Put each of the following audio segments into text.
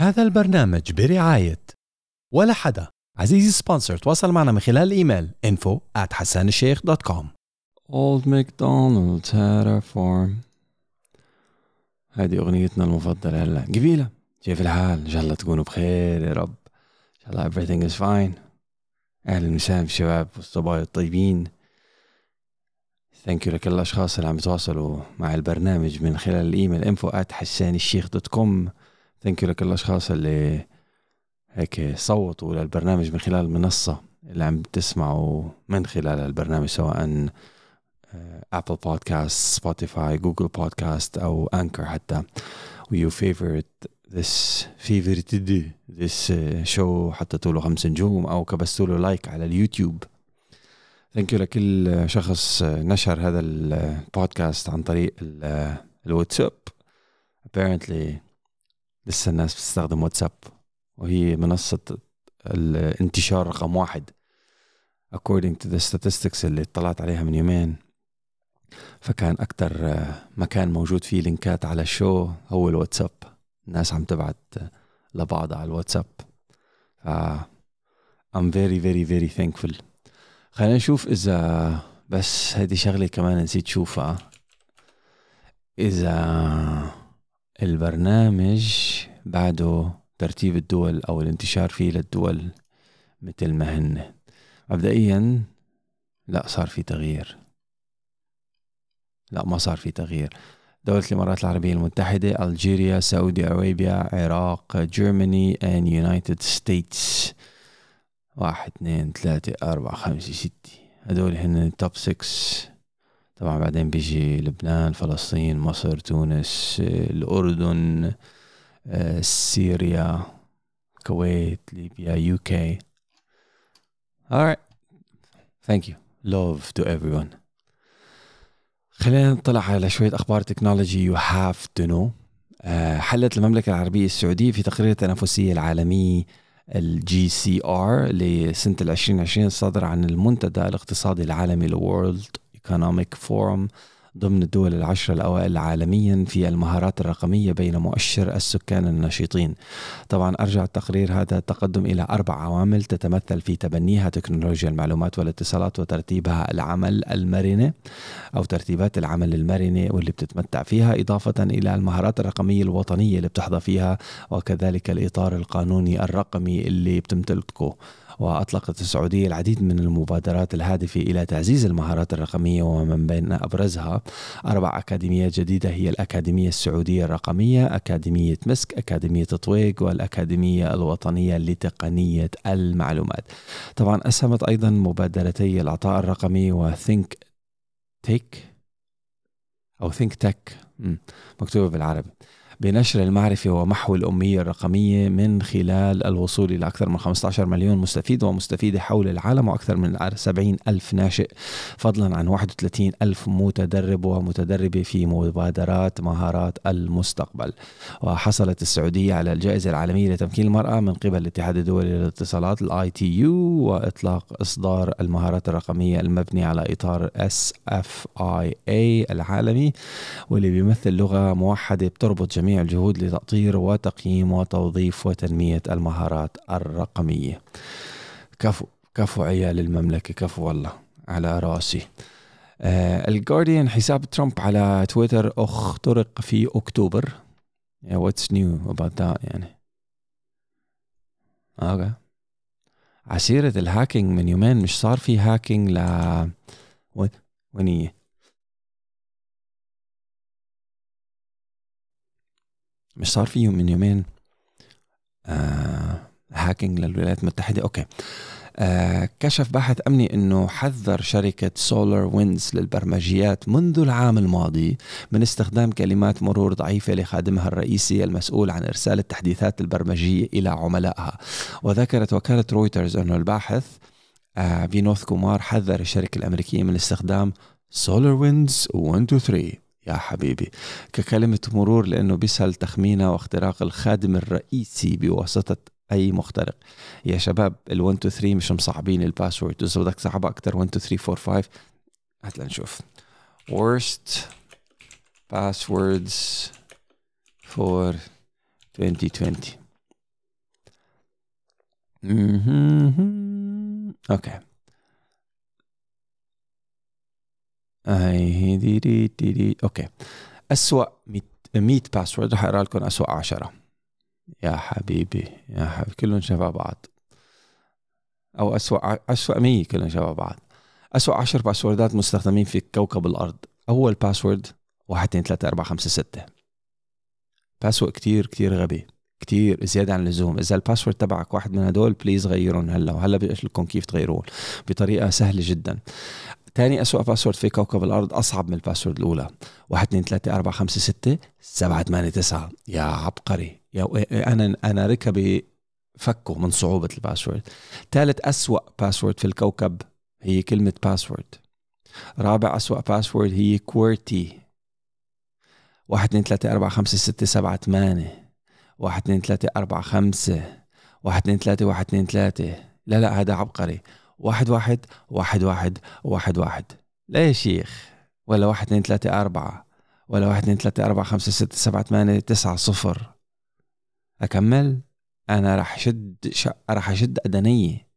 هذا البرنامج برعاية ولا حدا. عزيزي sponsor تواصل معنا من خلال الإيميل info at حسانالشيخ.com Old a farm هذه أغنيتنا المفضلة هلا. قبيلة. كيف الحال؟ إن شاء الله تكونوا بخير يا رب. إن شاء الله everything is fine. أهلا وسهلا بالشباب والصبايا الطيبين. thank you لكل الأشخاص اللي عم يتواصلوا مع البرنامج من خلال الإيميل info at .com thank you لكل الأشخاص اللي هيك صوتوا للبرنامج من خلال المنصة اللي عم تسمعوا من خلال البرنامج سواء Apple Podcasts Spotify Google Podcasts أو Anchor حتى. و you favorite this favorite this show حطيتوا له خمس نجوم أو كبستوا له like على اليوتيوب. thank you لكل شخص نشر هذا البودكاست عن طريق الواتساب. Apparently لسه الناس بتستخدم واتساب وهي منصة الانتشار رقم واحد. According to the statistics اللي اطلعت عليها من يومين فكان أكتر مكان موجود فيه لينكات على الشو هو الواتساب. الناس عم تبعت لبعض على الواتساب. ف I'm very very very thankful. خلينا نشوف إذا بس هذه شغلة كمان نسيت شوفها. إذا البرنامج بعده ترتيب الدول أو الانتشار فيه للدول مثل ما هن. مبدئيا لا صار في تغيير. لا ما صار في تغيير. دولة الإمارات العربية المتحدة ألجيريا سعودي أرابيا عراق جيرماني and United States. واحد اثنين ثلاثة أربعة خمسة ستة. هدول هن ال top 6 طبعا بعدين بيجي لبنان فلسطين مصر تونس الأردن سوريا الكويت ليبيا UK. Alright thank you. Love to everyone. خلينا نطلع على شوية أخبار تكنولوجي you have to know. حلت المملكة العربية السعودية في تقرير التنافسية العالمي ال GCR لسنة 2020 صدر عن المنتدى الاقتصادي العالمي ال World Economic Forum ضمن الدول العشرة الأوائل عالميا في المهارات الرقمية بين مؤشر السكان النشيطين طبعا أرجع التقرير هذا التقدم إلى أربع عوامل تتمثل في تبنيها تكنولوجيا المعلومات والاتصالات وترتيبها العمل المرنة أو ترتيبات العمل المرنة واللي بتتمتع فيها إضافة إلى المهارات الرقمية الوطنية اللي بتحظى فيها وكذلك الإطار القانوني الرقمي اللي بتمتلكه وأطلقت السعودية العديد من المبادرات الهادفة إلى تعزيز المهارات الرقمية ومن بين أبرزها أربع أكاديميات جديدة هي الأكاديمية السعودية الرقمية أكاديمية مسك أكاديمية طويق والأكاديمية الوطنية لتقنية المعلومات. طبعا أسهمت أيضا مبادرتي العطاء الرقمي وثينك تيك أو Think Tech. مكتوبة بالعربي. بنشر المعرفة ومحو الأمية الرقمية من خلال الوصول إلى أكثر من 15 مليون مستفيد ومستفيدة حول العالم وأكثر من 70 ألف ناشئ فضلا عن 31 ألف متدرب ومتدربة في مبادرات مهارات المستقبل. وحصلت السعودية على الجائزة العالمية لتمكين المرأة من قبل الاتحاد الدولي للاتصالات ال ITU وإطلاق إصدار المهارات الرقمية المبني على إطار SFIA العالمي واللي بيمثل لغة موحدة بتربط جميع جميع الجهود لتأطير وتقييم وتوظيف وتنمية المهارات الرقمية. كفو كفو عيال المملكة كفو والله على رأسي. آه الجارديان حساب ترامب على تويتر اخترق في أكتوبر. what's new about that يعني؟ okay عسيرة ال hacking من يومين مش صار في hacking ل وين هي؟ مش صار فيه من يومين. آه hacking للولايات المتحدة. Okay. آه كشف باحث أمني أنه حذر شركة SolarWinds للبرمجيات منذ العام الماضي من استخدام كلمات مرور ضعيفة لخادمها الرئيسي المسؤول عن إرسال التحديثات البرمجية إلى عملائها. وذكرت وكالة رويترز أنه الباحث آه فينوث كومار حذر الشركة الأمريكية من استخدام solarwinds 1 2 3 يا حبيبي. ككلمة مرور لأنه بيسهل تخمينها واختراق الخادم الرئيسي بواسطة أي مخترق. يا شباب ال 1 2 3 مش مصعبين ال password إذا بدك تصعبها أكتر 1 2 3 4 5 هات لنشوف. Worst passwords for 2020 مهم. أوكي هاي هي دي دي دي دي أوكي. أسوأ 100 100 password رح أقرأ لكم أسوأ 10 يا حبيبي يا حبيبي. كلهم شبه بعض. أو أسوأ أسوأ 100 كلهم شبه بعض. أسوأ 10 password ات مستخدمين في كوكب الأرض. أول password 1 2 3 4 5 6 password كتير كتير غبي. كتير زيادة عن اللزوم. إذا ال password تبعك واحد من هدول please غيرهم هلا. وهلا بقول لكم كيف تغيروه بطريقة سهلة جدا. تاني أسوأ password في كوكب الأرض أصعب من ال password الأولى. واحد اثنين ثلاثة أربعة خمسة ستة سبعة ثمانية تسعة. يا عبقري. يا أنا أنا ركبي فكوا من صعوبة الباسورد ثالث أسوأ password في الكوكب هي كلمة password رابع أسوأ password هي qwerty واحد اثنين ثلاثة أربعة خمسة ستة سبعة ثمانية. واحد اثنين ثلاثة أربعة خمسة. واحد اثنين ثلاثة واحد اثنين ثلاثة. لا لا هذا عبقري. واحد واحد واحد واحد واحد واحد. لا يا شيخ. ولا واحد اثنين ثلاثة أربعة. ولا واحد اثنين ثلاثة أربعة خمسة ستة سبعة ثمانية تسعة صفر. أكمل؟ أنا رح شد ش... رح أشد أدنية.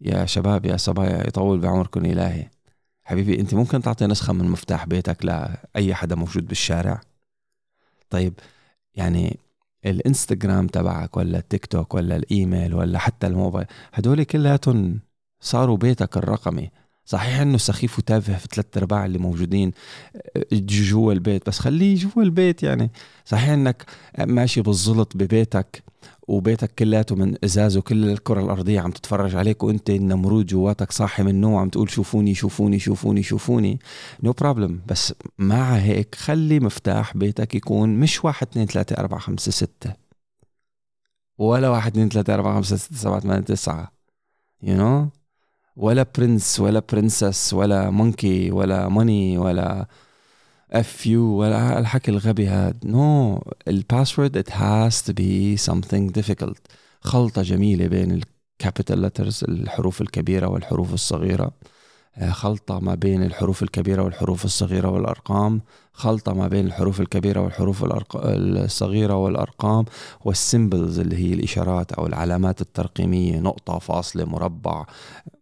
يا شباب يا صبايا يطول بعمركم إلهي. حبيبي أنت ممكن تعطي نسخة من مفتاح بيتك لأي حدا موجود بالشارع؟ طيب يعني الإنستغرام تبعك ولا التيك توك ولا الإيميل ولا حتى الموبايل هدول كلياتهم صاروا بيتك الرقمي. صحيح إنه سخيف وتافه في ثلاث أرباع اللي موجودين آه، جوا البيت بس خليه جوا البيت يعني. صحيح إنك ماشي بالزلط ببيتك وبيتك كلياته من إزاز وكل الكرة الأرضية عم تتفرج عليك وأنت النمرود جواتك صاحي من النوم عم تقول شوفوني شوفوني شوفوني شوفوني. no no problem بس مع هيك خلي مفتاح بيتك يكون مش واحد اثنين ثلاثة أربعة خمسة ستة. ولا واحد اثنين ثلاثة أربعة خمسة ستة سبعة ثمانية تسعة. you know? ولا prince ولا princess ولا monkey ولا money ولا F you ولا الحكي الغبي هاد no ال password it has to be something difficult. خلطة جميلة بين ال capital letters الحروف الكبيرة والحروف الصغيرة. آه، خلطة ما بين الحروف الكبيرة والحروف الصغيرة والأرقام خلطة ما بين الحروف الكبيرة والحروف الصغيرة والأرقام وال symbols اللي هي الإشارات أو العلامات الترقيمية نقطة فاصلة مربع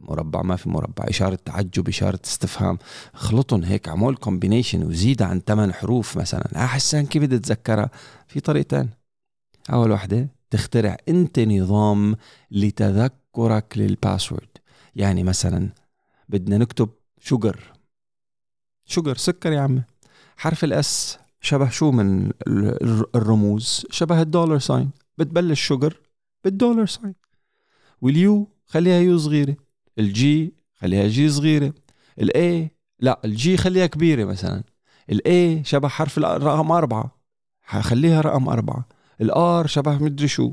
مربع ما في مربع إشارة تعجب إشارة استفهام. خلطهم هيك عمول combination وزيد عن ثمان حروف مثلا. أحسن كيف بدي أتذكرها؟ في طريقتين. أول وحدة تخترع أنت نظام لتذكرك لل password. يعني مثلا بدنا نكتب sugar sugar سكر يا عمي. حرف ال S شبه شو من الرموز؟ شبه ال dollar sign بتبلش sugar بال dollar sign وال U خليها U صغيرة. ال G خليها G صغيرة. ال A لا ال G خليها كبيرة مثلا. الاي شبه حرف الرقم أربعة. خليها رقم أربعة. ال R شبه مدري شو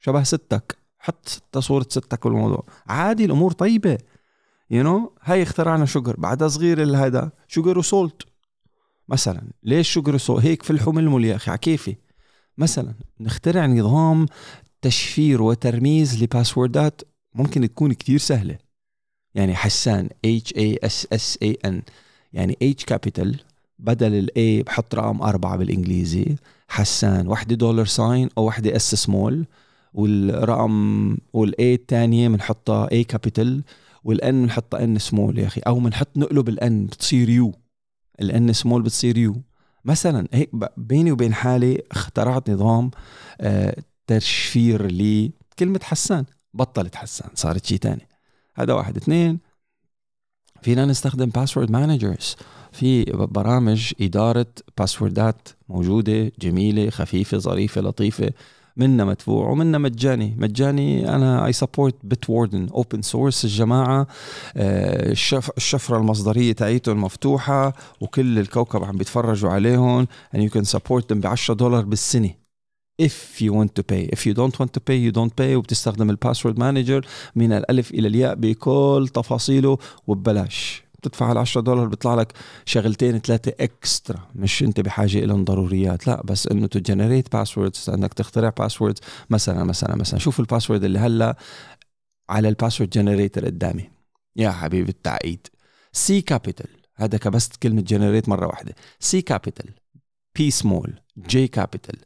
شبه stick. حط ستة صورة stick بالموضوع. عادي الأمور طيبة. you, you know? هاي اخترعنا sugar بعدها صغير الهذا sugar و salt مثلا ليش sugar و salt هيك فلحوا ململ يا أخي عكيفي مثلا نخترع نظام تشفير وترميز لباسوردات ممكن تكون كتير سهلة. يعني حسان H A S S A N. يعني H capital بدل ال A بحط رقم أربعة بالإنجليزي. حسان وحدة dollar sign أو وحدة اس سمول والرقم وال A الثانية بنحطها A capital وال N بنحطها N small يا أخي. أو بنحط نقلب ال N بتصير U ال N small بتصير U مثلا هيك بيني وبين حالي اخترعت نظام آه، تشفير لكلمة حسان. بطلت حسان صارت شيء تاني. هذا واحد. اثنين فينا نستخدم password managers في برامج إدارة باسوردات موجودة جميلة خفيفة ظريفة لطيفة. منا مدفوع ومنا مجاني. مجاني أنا I support Bitwarden open source الجماعة آه، الشف الشفرة المصدرية تاعيتهم مفتوحة وكل الكوكب عم بيتفرجوا عليهم and you can support them ب 10 دولار بالسنة. If you want to pay. If you don't want to pay you don't pay وبتستخدم ال password manager من الألف إلى الياء بكل تفاصيله وببلاش. بتدفع ال 10 دولار بيطلع لك شغلتين ثلاثة extra مش انت بحاجة لهم ضروريات لا بس إنه to generate passwords انك تخترع passwords مثلا مثلا مثلا شوف ال password اللي هلأ على ال password generator قدامي. يا حبيبي التعقيد. C capital هذا كبست كلمة generate مرة واحدة. C capital B small G capital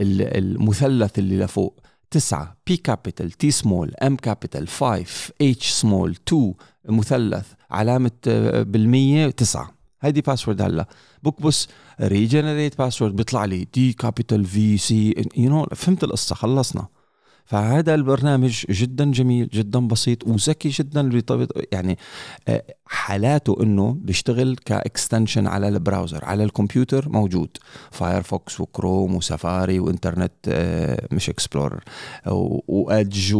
المثلث اللي لفوق. تسعة B capital T small M capital 5 اتش سمول 2 مثلث علامة آه، بالمية تسعة. هيدي password هلا. بكبس regenerate password بيطلع لي D capital V C you know فهمت القصة خلصنا. فهذا البرنامج جدا جميل جدا بسيط وذكي جدا يعني آه، حالاته إنه بيشتغل ك extension على ال browser على الكمبيوتر موجود. Firefox و Chrome و Safari وإنترنت آه، مش Explorer و Edge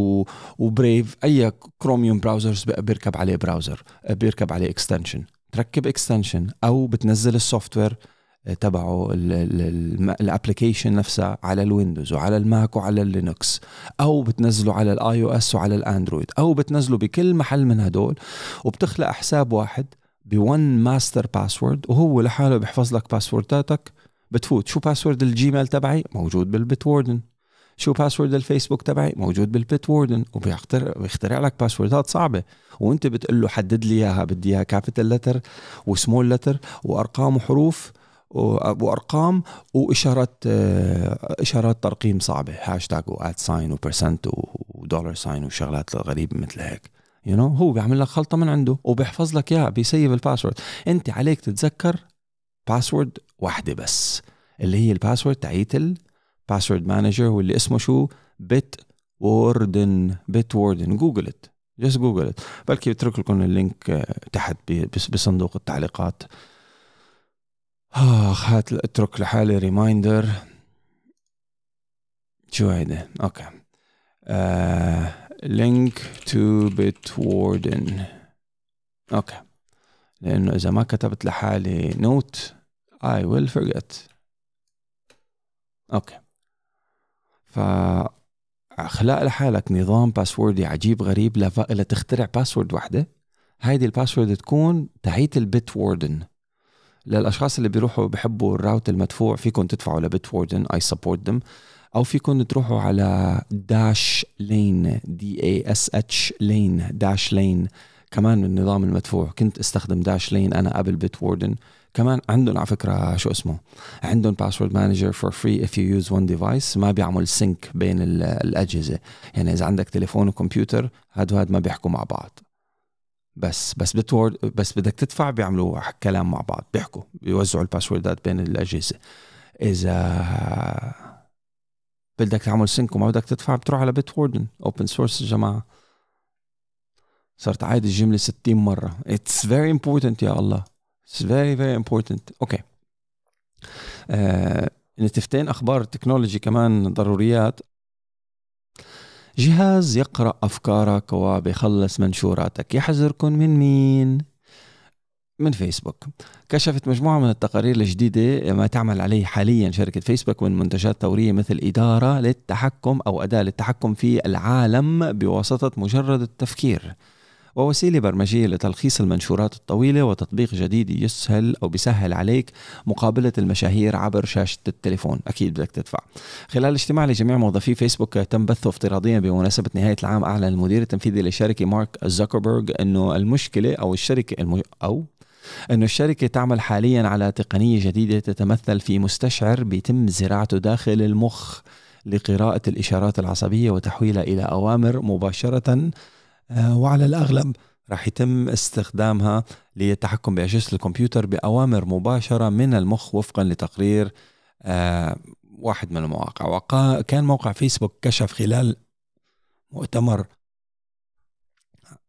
و Brave any Chromium browsers بيركب عليه browser آه، بيركب عليه extension. تركب extension أو بتنزل ال software تبعه ال application نفسها على ال Windows وعلى ال Mac وعلى ال Linux أو بتنزله على ال iOS وعلى ال Android أو بتنزله بكل محل من هدول وبتخلق حساب واحد ب one master password وهو لحاله بيحفظ لك باسورداتك. بتفوت. شو password ال Gmail تبعي؟ موجود بال Bitwarden. شو password ال Facebook تبعي؟ موجود بال Bitwarden وبيخترع بيخترع لك باسوردات صعبة. وانت بتقول له حدد لي إياها بدي إياها capital letter و small letter وارقام وحروف وأرقام وإشارات آه، إشارات ترقيم صعبة. hashtag و at sign و percent و dollar sign وشغلات غريبة مثل هيك. you, you know? هو بيعمل لك خلطة من عنده وبيحفظ لك إياها بيسيف ال password. أنت عليك تتذكر password واحدة بس اللي هي ال password تاعيت ال password manager واللي اسمه شو؟ Bitwarden Bitwarden Google it just Google بلكي بترك لكم ال link آه، تحت بصندوق التعليقات. اخ هات أترك لحالي reminder شو هيدا؟ okay. Link to Bitwarden okay. لأنه إذا ما كتبت لحالي note I will forget. okay. ف اخلق لحالك نظام باسوردي عجيب غريب لتخترع password وحدة. هيدي ال password تكون تاعيت ال Bitwarden للأشخاص اللي بيروحوا بحبوا ال route المدفوع فيكم تدفعوا ل Bitwarden I support them أو فيكم تروحوا على Dashlane D A S H lane Dashlane كمان من النظام المدفوع. كنت استخدم Dashlane أنا قبل Bitwarden كمان عندهم على فكرة شو اسمه؟ عندهم password manager for free if you use one device ما بيعمل sync بين الأجهزة. يعني إذا عندك تليفون وكمبيوتر هاد وهاد ما بيحكوا مع بعض. بس بس بتورد بس بدك تدفع بيعملوا كلام مع بعض بيحكوا بيوزعوا الباسوردات بين الأجهزة. إذا بدك تعمل sync وما بدك تدفع بتروح على Bitwarden open source يا جماعة. صرت عايد الجملة 60 مرة. It's very important يا الله. It's very very important okay نتفتين أخبار ال technology كمان ضروريات. جهاز يقرأ أفكارك وبيخلص منشوراتك. يحذركم من مين؟ من فيسبوك. كشفت مجموعة من التقارير الجديدة ما تعمل عليه حاليا شركة فيسبوك من منتجات ثورية مثل إدارة للتحكم أو أداة للتحكم في العالم بواسطة مجرد التفكير. ووسيلة برمجية لتلخيص المنشورات الطويلة وتطبيق جديد يسهل أو بيسهل عليك مقابلة المشاهير عبر شاشة التليفون. أكيد بدك تدفع. خلال اجتماع لجميع موظفي فيسبوك تم بثه افتراضيا بمناسبة نهاية العام أعلن المدير التنفيذي للشركة مارك زوكربيرج أنه المشكلة أو الشركة المج... أو أن الشركة تعمل حاليا على تقنية جديدة تتمثل في مستشعر بيتم زراعته داخل المخ لقراءة الإشارات العصبية وتحويلها إلى أوامر مباشرة وعلى الأغلب راح يتم استخدامها للتحكم بأجهزة الكمبيوتر بأوامر مباشرة من المخ وفقا لتقرير آه، واحد من المواقع. وكان موقع فيسبوك كشف خلال مؤتمر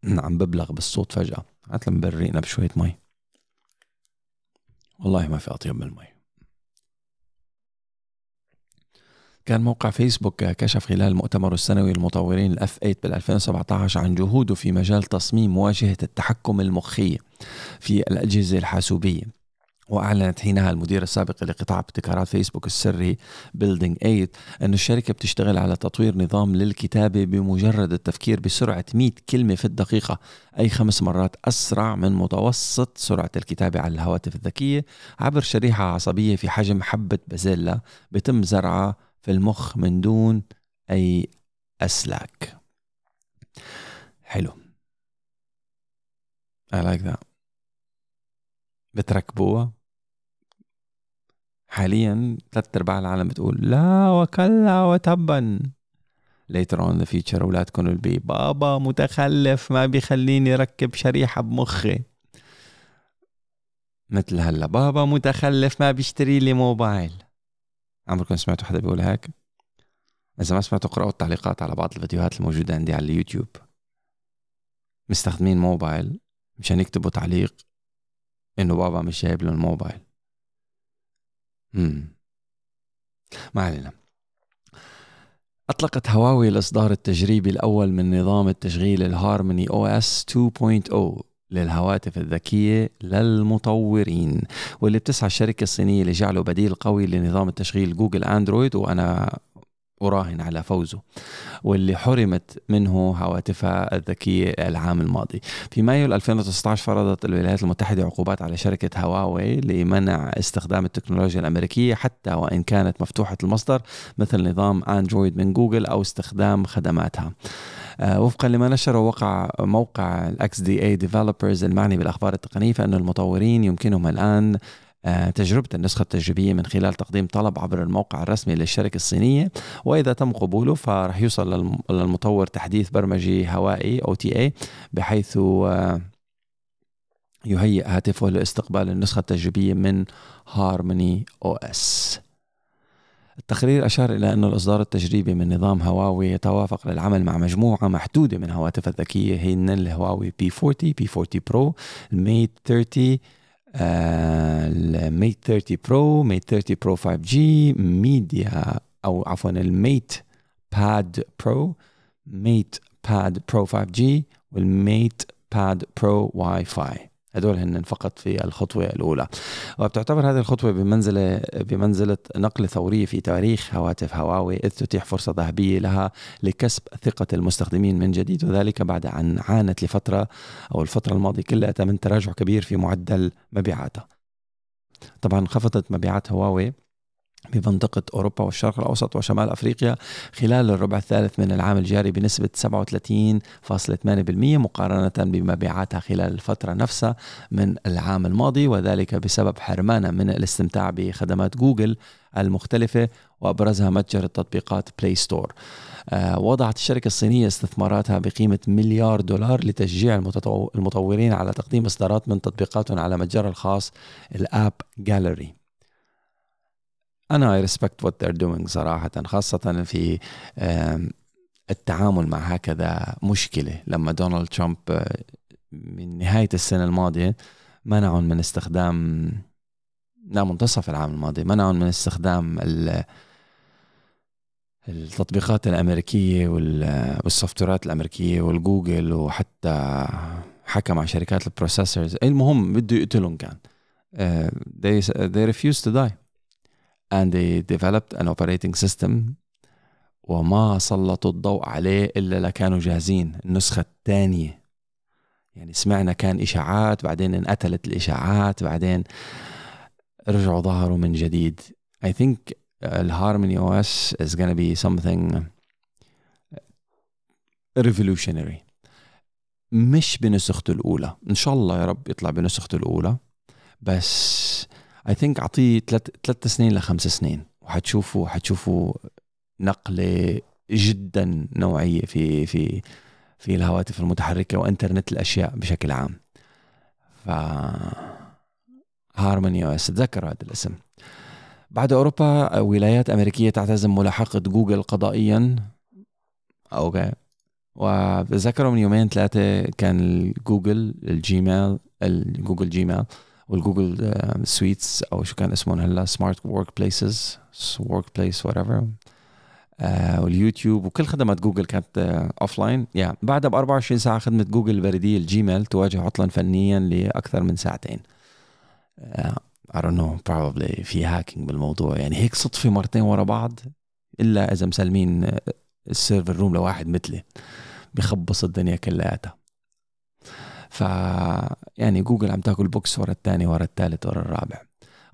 عم ببلغ بالصوت فجأة. هات برينا بشوية مي. والله ما في أطيب من المي. كان موقع فيسبوك كشف خلال المؤتمر السنوي للمطورين ال F8 بال 2017 عن جهوده في مجال تصميم واجهة التحكم المخية في الأجهزة الحاسوبية. وأعلنت حينها المدير السابق لقطاع ابتكارات فيسبوك السري Building 8 أن الشركة بتشتغل على تطوير نظام للكتابة بمجرد التفكير بسرعة 100 كلمة في الدقيقة أي خمس مرات أسرع من متوسط سرعة الكتابة على الهواتف الذكية عبر شريحة عصبية في حجم حبة بازيلا بتم زرعها في المخ من دون أي أسلاك. حلو. I like that. بتركبوها. حاليا ثلاث أرباع العالم بتقول لا وكلا وتبا. Later on the future أولادكم البي بابا متخلف ما بيخليني أركب شريحة بمخي. مثل هلا بابا متخلف ما بيشتري لي موبايل. عمركم سمعتوا حدا بيقول هيك؟ إذا ما سمعتوا قرأوا التعليقات على بعض الفيديوهات الموجودة عندي على اليوتيوب. مستخدمين موبايل مشان يكتبوا تعليق إنه بابا مش جايب له الموبايل امم ما علينا. أطلقت هواوي الإصدار التجريبي الأول من نظام التشغيل الهارموني OS 2.0 للهواتف الذكية للمطورين. واللي بتسعى الشركة الصينية لجعله بديل قوي لنظام التشغيل جوجل أندرويد وأنا أراهن على فوزه واللي حرمت منه هواتفها الذكية العام الماضي. في مايو 2019 فرضت الولايات المتحدة عقوبات على شركة هواوي لمنع استخدام التكنولوجيا الأمريكية حتى وإن كانت مفتوحة المصدر مثل نظام أندرويد من جوجل أو استخدام خدماتها. آه، وفقا لما نشره وقع موقع الاكس دي اي Developers المعني بالأخبار التقنية فإن المطورين يمكنهم الآن تجربة النسخة التجريبية من خلال تقديم طلب عبر الموقع الرسمي للشركة الصينية وإذا تم قبوله فراح يوصل للمطور تحديث برمجي هوائي OTA بحيث آه، يهيئ هاتفه لاستقبال النسخة التجريبية من هارموني OS. التقرير أشار إلى أن الإصدار التجريبي من نظام هواوي يتوافق للعمل مع مجموعة محدودة من هواتف الذكية هن الهواوي P40 P40 Pro الميت 30 الميت 30 Pro ميت 30 Pro 5G ميديا أو عفوا الميت باد Pro ميت باد Pro 5G والميت باد Pro Wi-Fi هدول هن فقط في الخطوة الأولى. وبتعتبر هذه الخطوة بمنزلة بمنزلة نقلة ثورية في تاريخ هواتف هواوي إذ تتيح فرصة ذهبية لها لكسب ثقة المستخدمين من جديد وذلك بعد أن عانت لفترة أو الفترة الماضية كلها من تراجع كبير في معدل مبيعاتها. طبعا انخفضت مبيعات هواوي بمنطقة أوروبا والشرق الأوسط وشمال أفريقيا خلال الربع الثالث من العام الجاري بنسبة 37.8% مقارنة بمبيعاتها خلال الفترة نفسها من العام الماضي وذلك بسبب حرمانها من الاستمتاع بخدمات جوجل المختلفة وأبرزها متجر التطبيقات بلاي ستور وضعت الشركة الصينية استثماراتها بقيمة مليار دولار لتشجيع المطورين على تقديم إصدارات من تطبيقاتهم على متجرها الخاص الآب جاليري أنا I respect what they're doing صراحة خاصه في التعامل مع هكذا مشكلة. لما دونالد ترامب آه، من نهاية السنة الماضية منعهم من استخدام لا منتصف العام الماضي منعهم من استخدام التطبيقات الأمريكية وال softwareات الأمريكية والجوجل وحتى حكى مع شركات ال processors المهم بده يقتلهم كان. uh, they, they refused to die. And they developed an operating system. وما سلطوا الضوء عليه إلا لكانوا جاهزين. النسخة الثانية. يعني سمعنا كان إشاعات بعدين انقتلت الإشاعات بعدين رجعوا ظهروا من جديد. I think الهارموني OS is gonna be something revolutionary. مش بنسخته الأولى. إن شاء الله يا رب يطلع بنسخته الأولى. بس I think أعطيه ثلاث ثلاث سنين لخمس سنين. وحتشوفوا حتشوفوا نقلة جدا نوعية في في في الهواتف المتحركة وإنترنت الأشياء بشكل عام. ف هارموني OS تذكر هذا الاسم. بعد أوروبا ولايات أمريكية تعتزم ملاحقة جوجل قضائيا. أوكي. وبتذكروا من يومين ثلاثة كان جوجل الجيميل الجوجل جيميل. والجوجل Suites أو شو كان اسمهم هلا smart workplaces workplace whatever واليوتيوب وكل خدمات جوجل كانت offline يا بعدها ب 24 ساعة خدمة جوجل البريديه الجيميل تواجه عطلا فنيا لأكثر من ساعتين. I don't know probably في hacking بالموضوع. يعني هيك صدفة مرتين ورا بعض إلا إذا مسلمين ال server room لواحد مثلي بخبص الدنيا كلياتها. ف يعني جوجل عم تاكل بوكس ورا الثاني ورا الثالث ورا الرابع.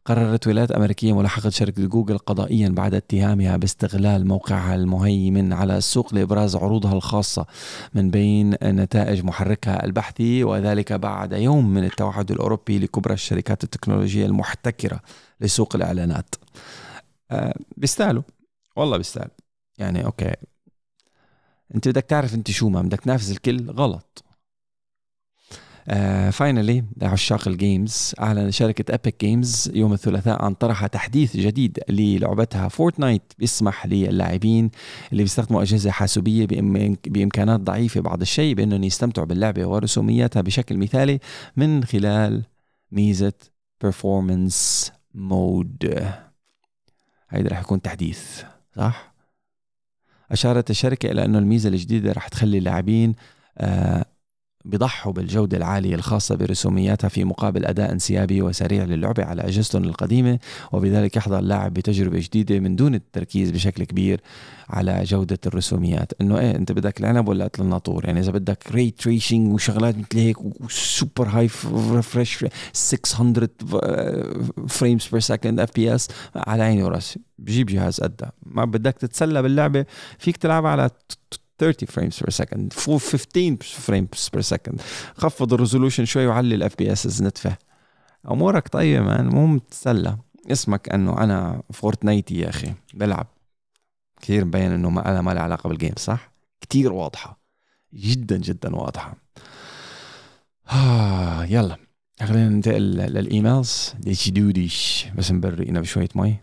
قررت ولايات أمريكية ملاحقة شركة جوجل قضائيا بعد اتهامها باستغلال موقعها المهيمن على السوق لإبراز عروضها الخاصة من بين نتائج محركها البحثي وذلك بعد يوم من التوحد الأوروبي لكبرى الشركات التكنولوجية المحتكرة لسوق الإعلانات. أه بيستاهلوا. والله بيستاهلوا يعني أوكي. أنت بدك تعرف أنت شو ما بدك تنافس الكل؟ غلط. finally uh, لعشاق ال games أعلن شركة Epic Games يوم الثلاثاء عن طرح تحديث جديد للعبتها Fortnite بيسمح للاعبين اللي بيستخدموا أجهزة حاسوبية بإمكانات ضعيفة بعض الشيء بأنهم يستمتعوا باللعبة ورسومياتها بشكل مثالي من خلال ميزة performance mode هيدا رح يكون تحديث صح؟ أشارت الشركة إلى أنه الميزة الجديدة رح تخلي اللاعبين آه بيضحوا بالجودة العالية الخاصة برسومياتها في مقابل أداء انسيابي وسريع للعبة على أجهزتهم القديمة وبذلك يحظى اللاعب بتجربة جديدة من دون التركيز بشكل كبير على جودة الرسوميات. إنه إيه أنت بدك العنب ولا قتل الناطور؟ يعني إذا بدك ray tracing وشغلات مثل هيك و super high refresh 600 frames per second FPS على عيني وراسي. بجيب جهاز قدها ما بدك تتسلى باللعبة فيك تلعب على 30 frames per second 15 frames per second خفض ال resolution شوي وعلي ال FPS نتفه أمورك طيبة man مو تتسلى اسمك إنه أنا فورتنايتي يا أخي بلعب. كثير مبين إنه ما أنا ما لها علاقة بال game صح؟ كثير واضحة. جدا جدا واضحة. آه يلا خلينا ننتقل لل emails. ديش دوديش بس نبل ريقنا بشوية مي.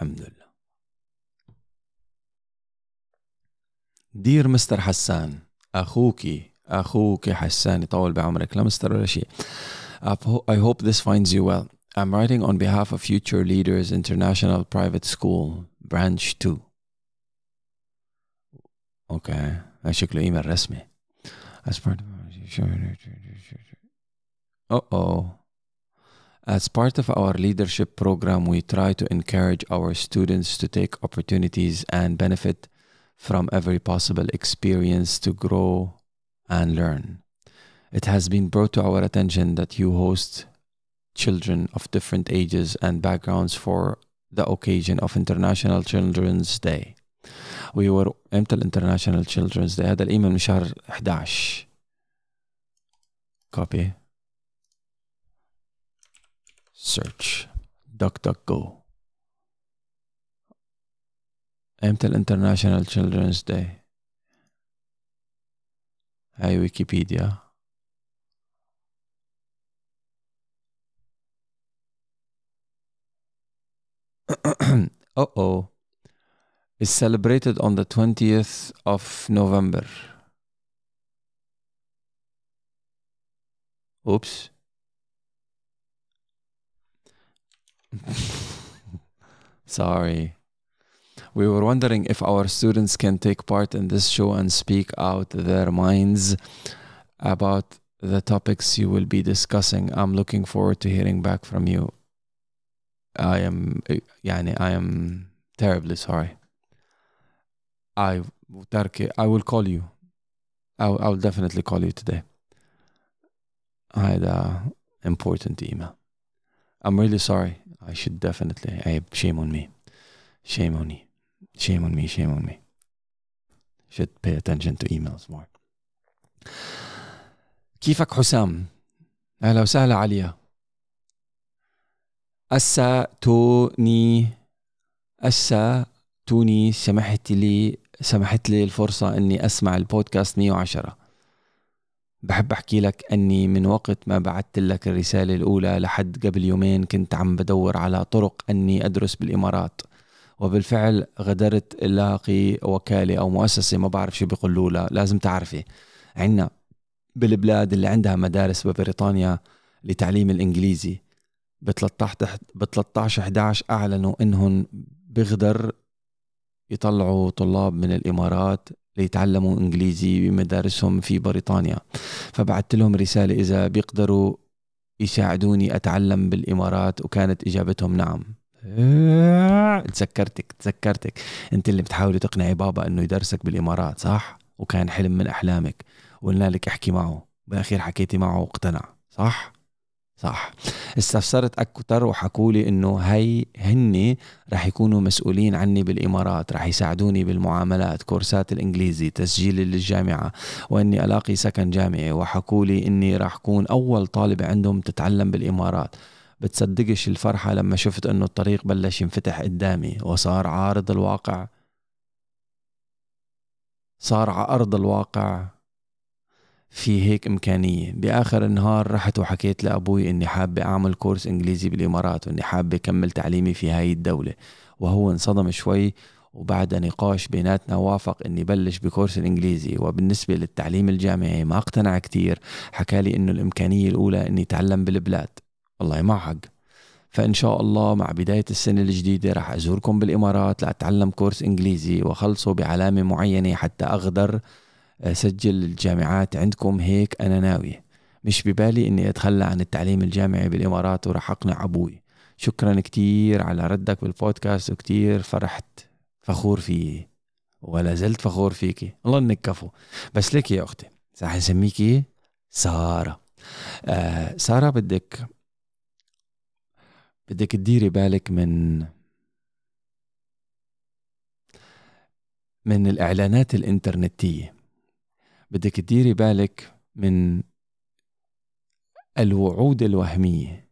الحمد لله dear mister حسان أخوكي أخوك حسان يطول بعمرك لا مستر ولا شيء I hope this finds you well I'm writing on behalf of Future Leaders International Private School Branch 2 okay هذا شكله ايميل رسمي as part of uh oh As part of our leadership program, we try to encourage our students to take opportunities and benefit from every possible experience to grow and learn. It has been brought to our attention that you host children of different ages and backgrounds for the occasion of International Children's Day. We were امتى International Children's Day هذا الايميل من شهر 11 copy search DuckDuckGo امتى الانترناشونال تشيلدرنز داي هاي ويكيبيديا uh oh is celebrated on the 20th of November. Oops. Sorry. We were wondering if our students can take part in this show and speak out their minds about the topics you will be discussing. I'm looking forward to hearing back from you. I am يعني I am terribly sorry. I I will call you. I will, I will definitely call you today. I had a important email. I'm really sorry. I should definitely. I shame on me. Shame on me. Shame on me. Shame on me. Should pay attention to emails more. كيفك حسام؟ أهلا وسهلا عليا. أسا توني أسا توني سمحت لي سمحت لي الفرصة إني أسمع البودكاست 110 بحب أحكي لك أني من وقت ما بعثت لك الرسالة الأولى لحد قبل يومين كنت عم بدور على طرق أني أدرس بالإمارات. وبالفعل غدرت إلاقي وكالة أو مؤسسة ما بعرف شو بيقولوا لها لازم تعرفي. عنا بالبلاد اللي عندها مدارس ببريطانيا لتعليم الإنجليزي. ب 13 ب 13 11 أعلنوا إنهم بغدر يطلعوا طلاب من الإمارات ليتعلموا إنجليزي بمدارسهم في بريطانيا. فبعثت لهم رسالة إذا بيقدروا يساعدوني أتعلم بالإمارات وكانت إجابتهم نعم. تذكرتك تذكرتك. أنت اللي بتحاولي تقنعي بابا إنه يدرسك بالإمارات صح؟ وكان حلم من أحلامك. وقلنا لك احكي معه. بالاخير حكيتي معه واقتنع صح؟ صح. استفسرت أكثر وحكوا لي إنه هي هن رح يكونوا مسؤولين عني بالإمارات رح يساعدوني بالمعاملات كورسات الإنجليزي تسجيلي للجامعة وإني ألاقي سكن جامعي. وحكوا لي إني رح أكون أول طالبه عندهم تتعلم بالإمارات. بتصدقش الفرحة لما شفت إنه الطريق بلش ينفتح قدامي وصار عارض الواقع. صار على أرض الواقع. في هيك إمكانية. بآخر النهار رحت وحكيت لأبوي إني حابة أعمل كورس إنجليزي بالإمارات وإني حابة أكمل تعليمي في هاي الدولة. وهو انصدم شوي وبعد نقاش بيناتنا وافق إني بلش بكورس الإنجليزي. وبالنسبة للتعليم الجامعي ما اقتنع كتير. حكى لي إنه الإمكانية الأولى إني أتعلم بالبلاد. والله ما حق. فإن شاء الله مع بداية السنة الجديدة رح أزوركم بالإمارات لأتعلم كورس إنجليزي وأخلصه بعلامة معينة حتى أقدر أسجل الجامعات عندكم هيك أنا ناوي. مش ببالي إني أتخلى عن التعليم الجامعي بالإمارات ورح أقنع أبوي. شكرا كتير على ردك بالبودكاست وكتير فرحت فخور فيه ولا زلت فخور فيكي. الله إنك كفو. بس ليك يا أختي رح نسميكي سارة. آه سارة بدك بدك تديري بالك من من الإعلانات الإنترنتية. بدك تديري بالك من الوعود الوهمية.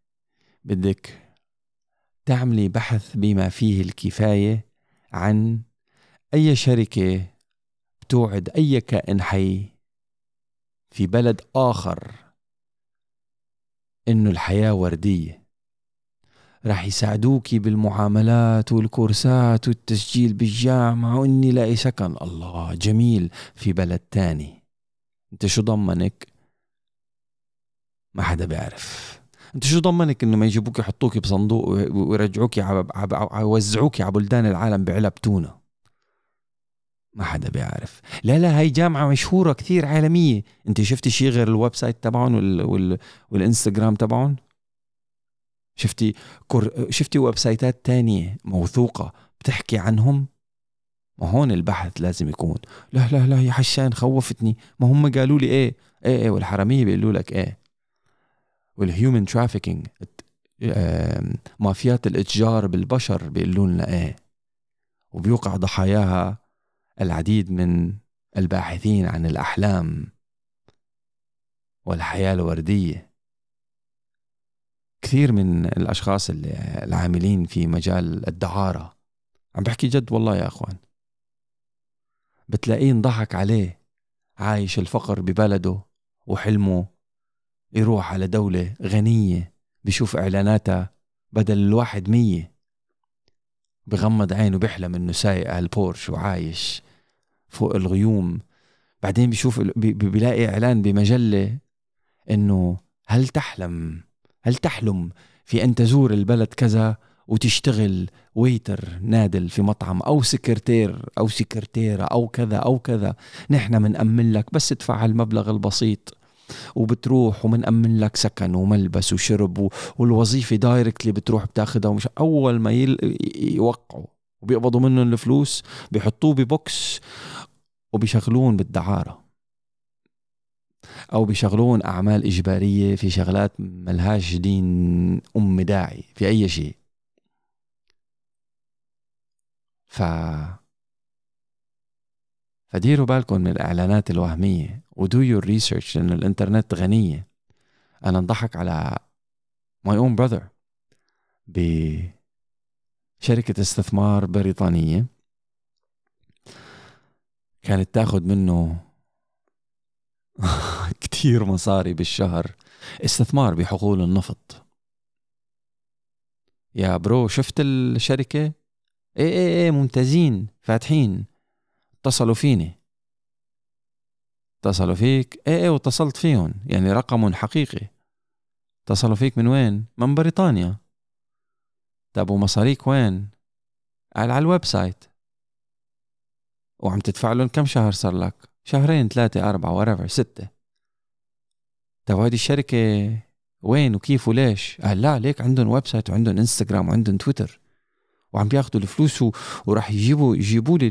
بدك تعملي بحث بما فيه الكفاية عن أي شركة بتوعد أي كائن حي في بلد آخر إنه الحياة وردية. راح يساعدوكي بالمعاملات والكورسات والتسجيل بالجامعة وإني لاقي سكن. الله جميل. في بلد تاني. انت شو ضمنك؟ ما حدا بيعرف. انت شو ضمنك انه ما يجيبوك يحطوك بصندوق ويرجعوك يوزعوك على بلدان العالم بعلب تونة؟ ما حدا بيعرف. لا لا هاي جامعة مشهورة كثير عالمية. انت شفتي شي غير ال website تبعهم وال... وال... والإنستغرام تبعهم؟ شفتي كور... شفتي website ات تانية موثوقة بتحكي عنهم؟ ما هون البحث لازم يكون. لا لا لا يا حسان خوفتني. ما هم قالوا لي إيه؟ إيه إيه والحرامية بيقولوا لك إيه؟ وال human trafficking مافيات الإتجار بالبشر بيقولوا لنا إيه؟ وبيوقع ضحاياها العديد من الباحثين عن الأحلام والحياة الوردية. كثير من الأشخاص العاملين في مجال الدعارة. عم بحكي جد والله يا إخوان. بتلاقيه انضحك عليه عايش الفقر ببلده وحلمه يروح على دولة غنية بشوف إعلاناتها بدل الواحد مية. بغمض عينه بيحلم إنه سايق على البورش وعايش فوق الغيوم. بعدين بيشوف بيلاقي إعلان بمجلة إنه هل تحلم؟ هل تحلم فيك أنت تزور البلد كذا؟ وتشتغل waiter نادل في مطعم أو سكرتير أو سكرتيرة أو كذا أو كذا. نحن منأمن لك بس ادفع المبلغ البسيط وبتروح ومنأمن لك سكن وملبس وشرب والوظيفة directly بتروح بتاخدها ومش أول ما يوقعوا وبيقبضوا منهم الفلوس بيحطوه ب box وبيشغلون بالدعارة أو بيشغلون أعمال إجبارية في شغلات ملهاش دين أم داعي في أي شيء. ف فديروا بالكم من الإعلانات الوهمية و do your research لأن الإنترنت غنية. أنا انضحك على my own brother بشركة استثمار بريطانية. كانت تاخد منه كتير مصاري بالشهر استثمار بحقول النفط. يا برو شفت الشركة؟ إيه إيه إيه ممتازين فاتحين. اتصلوا فيني. اتصلوا فيك. إيه إيه واتصلت فيهم. يعني رقم حقيقي. اتصلوا فيك من وين؟ من بريطانيا. طب ومصاريك وين؟ قال على ال website. وعم تدفع لهم كم شهر صار لك؟ شهرين ثلاثة أربعة ورفع ستة. طب هذه الشركة وين وكيف وليش؟ قال لا ليك عندهم website وعندهم إنستغرام وعندهم تويتر. وعم بياخذوا الفلوس وراح يجيبوا يجيبوا لي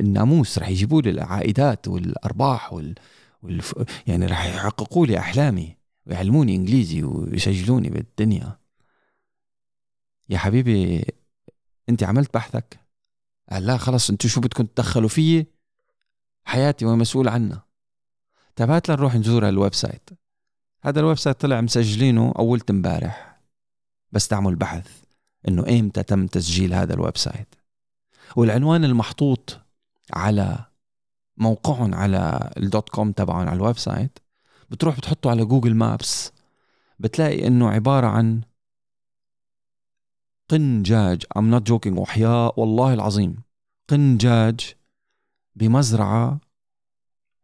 الناموس راح يجيبوا لي العائدات والأرباح وال, والف... يعني راح يحققوا لي أحلامي ويعلموني إنجليزي ويسجلوني بالدنيا. يا حبيبي أنت عملت بحثك؟ قال لا خلص أنتوا شو بدكم تدخلوا فيي؟ حياتي وأنا مسؤول عنها. طب هات لنروح نزور ال website. هذا ال website طلع مسجلينه اولت امبارح. بس تعمل بحث. إنه ايمتى تم تسجيل هذا ال website. والعنوان المحطوط على موقعهم على ال dot com تبعهم على ال website بتروح بتحطه على Google Maps بتلاقي إنه عبارة عن قنجاج I'm not joking وحياء والله العظيم قنجاج بمزرعة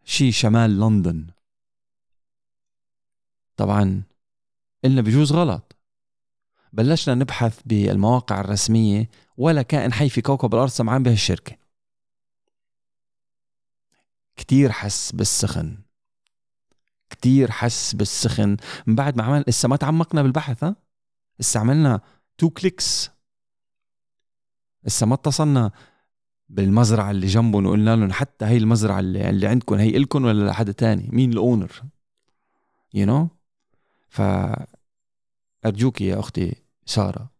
شي شمال لندن. طبعا إلنا بجوز غلط. بلشنا نبحث بالمواقع الرسمية ولا كائن حي في كوكب الأرض سمعان بهالشركة كتير حس بالسخن. كتير حس بالسخن. من بعد ما عمل لسه ما تعمقنا بالبحث ها؟ لسه عملنا two clicks لسه ما اتصلنا بالمزرعة اللي جنبهم وقلنا لهم حتى هي المزرعة اللي, اللي عندكم هي إلكم ولا لحد تاني؟ مين ال owner you you know? فأرجوك يا أختي سارة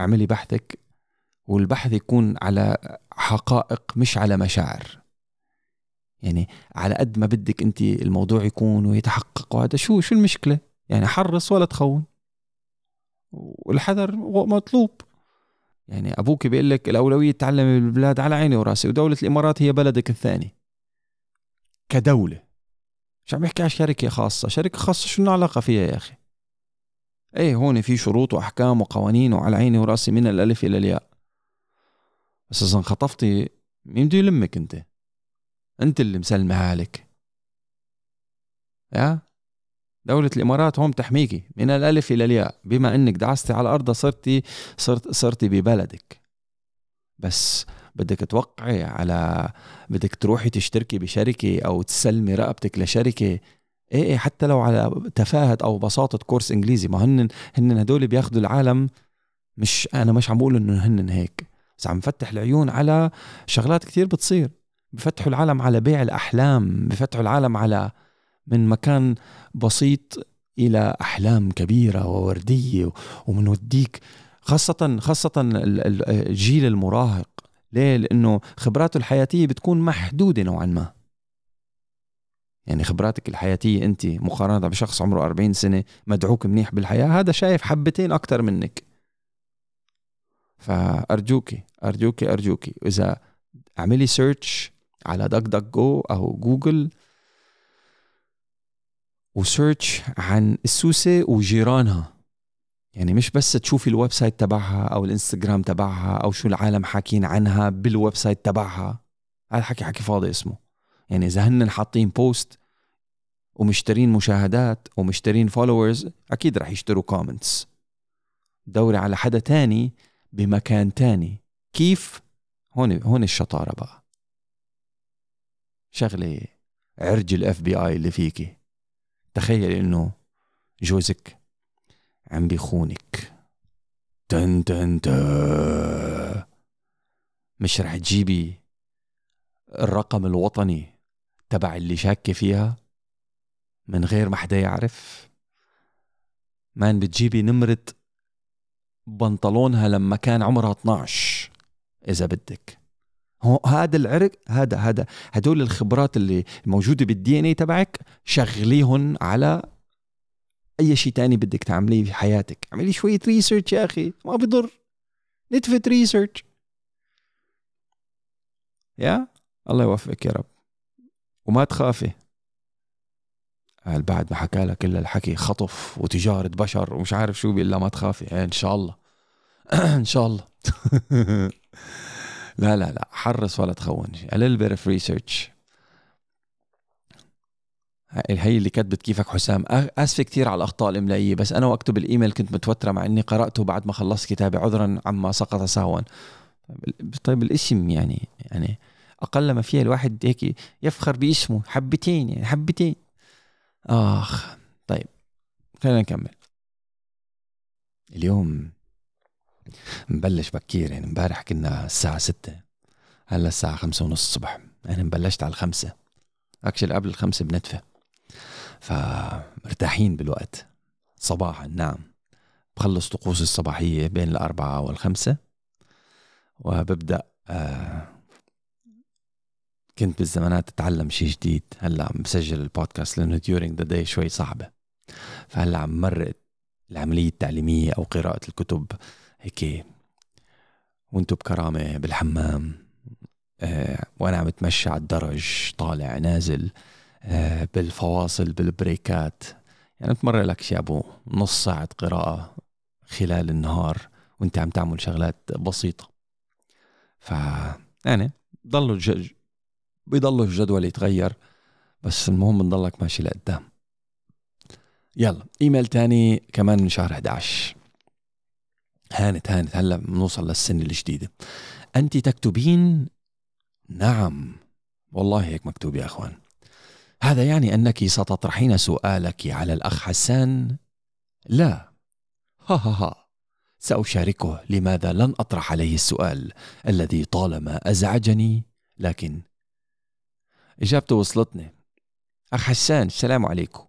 اعملي بحثك والبحث يكون على حقائق مش على مشاعر. يعني على قد ما بدك انت الموضوع يكون ويتحقق وهذا شو شو المشكلة؟ يعني حرص ولا تخون. والحذر مطلوب. يعني أبوك بيقول لك الأولوية تعلمي بالبلاد على عيني وراسي ودولة الإمارات هي بلدك الثاني. كدولة. مش عم بحكي على شركة خاصة. شركة خاصة شو علاقة فيها يا أخي؟ إيه هون في شروط وأحكام وقوانين وعلى عيني ورأسي من الألف إلى الياء. بس إذا انخطفتي مين بده يلمك أنت؟ أنت اللي مسلمة حالك. يا؟ دولة الإمارات هون تحميكي من الألف إلى الياء. بما أنك دعستي على الأرض صرتي صرت صرتي ببلدك. بس بدك توقعي على بدك تروحي تشتركي بشركة أو تسلمي رقبتك لشركة إيه إيه حتى لو على تفاهة أو بساطة كورس إنجليزي ما هن هن هدول بياخذوا العالم مش أنا مش عم بقول إنه هن هيك بس عم فتح العيون على شغلات كتير بتصير. بفتحوا العالم على بيع الأحلام بفتحوا العالم على من مكان بسيط إلى أحلام كبيرة ووردية ومنوديك خاصة خاصة الجيل المراهق. ليه؟ لأنه خبراته الحياتية بتكون محدودة نوعا ما. يعني خبراتك الحياتية أنت مقارنة بشخص عمره 40 سنة مدعوك منيح بالحياة هذا شايف حبتين أكتر منك. فأرجوكي أرجوكي أرجوكي إذا اعملي search على DuckDuckGo أو Google و search عن السوسة وجيرانها. يعني مش بس تشوفي ال website تبعها أو الإنستغرام تبعها أو شو العالم حاكين عنها بال website تبعها. هذا حكي حكي فاضي اسمه. يعني إذا هن حاطين post ومشترين مشاهدات ومشترين followers أكيد رح يشتروا comments دوري على حدا تاني بمكان تاني. كيف؟ هون هون الشطارة بقى. شغلي عرق ال FBI اللي فيكي. تخيل إنه جوزك عم بيخونك. تن تن تن مش رح تجيبي الرقم الوطني تبع اللي شاكة فيها؟ من غير ما حدا يعرف. man بتجيبي نمرة بنطلونها لما كان عمرها 12 إذا بدك. هو هذا العرق هذا هذا هدول الخبرات اللي موجودة بال DNA تبعك شغليهم على أي شيء تاني بدك تعمليه في حياتك. اعملي شوية research يا أخي ما بضر. نتفة ريسيرش يا الله يوفقك يا رب. وما تخافي. بعد ما حكى لك إلا الحكي خطف وتجارة بشر ومش عارف شو الا ما تخافي إن شاء الله. إن شاء الله. لا لا لا حرص ولا تخون a little bit of research. هي اللي كتبت كيفك حسام. أسفة كثير على الأخطاء الاملائيه بس أنا واكتب الايميل كنت متوترة مع إني قرأته بعد ما خلصت كتابي عذرا عما سقط سهوا. طيب الاسم يعني يعني أقل ما فيها الواحد هيك يفخر باسمه حبتين يعني حبتين. آخ طيب خلينا نكمل. اليوم مبلش بكير يعني امبارح كنا الساعة ستة هلا الساعة خمسة ونص الصبح يعني مبلشت على الخمسة. أكشلي قبل الخمسة بندفى فمرتاحين بالوقت. صباحا نعم بخلص طقوس الصباحية بين الأربعة والخمسة وببدأ آه كنت بالزمانات اتعلم شيء جديد. هلا عم بسجل البودكاست لأنه during the day شوي صعبة. فهلا عم مرق العملية التعليمية أو قراءة الكتب هيك وأنتو بكرامة بالحمام. آه وأنا عم بتمشى على الدرج طالع نازل. آه بالفواصل بال break ات. يعني بتمرق لك شي أبو نص ساعة قراءة خلال النهار وأنت عم تعمل شغلات بسيطة. ف يعني ضلوا بيضلوا الجدول يتغير بس المهم نضلك ماشي لقدام. يلا إيميل تاني كمان من شهر 11 هانت هانت هلا بنوصل للسنة الجديدة. أنت تكتبين نعم. والله هيك مكتوب يا أخوان. هذا يعني أنك ستطرحين سؤالك على الأخ حسان؟ لا. ها ها ها. سأشاركه لماذا لن أطرح عليه السؤال الذي طالما أزعجني لكن إجابته وصلتني أخ حسان السلام عليكم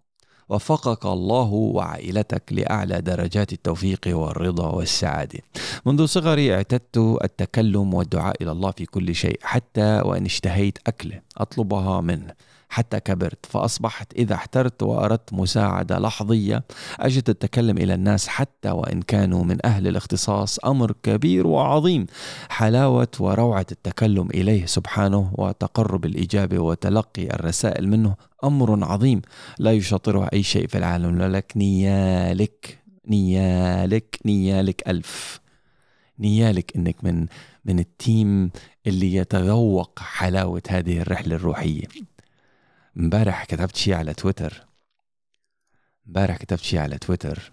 وفقك الله وعائلتك لأعلى درجات التوفيق والرضا والسعادة. منذ صغري اعتدت التكلم والدعاء إلى الله في كل شيء حتى وإن اشتهيت اكله أطلبها منه. حتى كبرت فأصبحت إذا احترت وأردت مساعدة لحظية أجد التكلم إلى الناس حتى وإن كانوا من أهل الاختصاص أمر كبير وعظيم حلاوة وروعة التكلم إليه سبحانه وتقرب الإجابة وتلقي الرسائل منه أمر عظيم لا يشاطره أي شيء في العالم لك نيالك نيالك نيالك ألف نيالك إنك من من التيم اللي يتذوق حلاوة هذه الرحلة الروحية. امبارح كتبت شيء على تويتر. امبارح كتبت شيء على تويتر.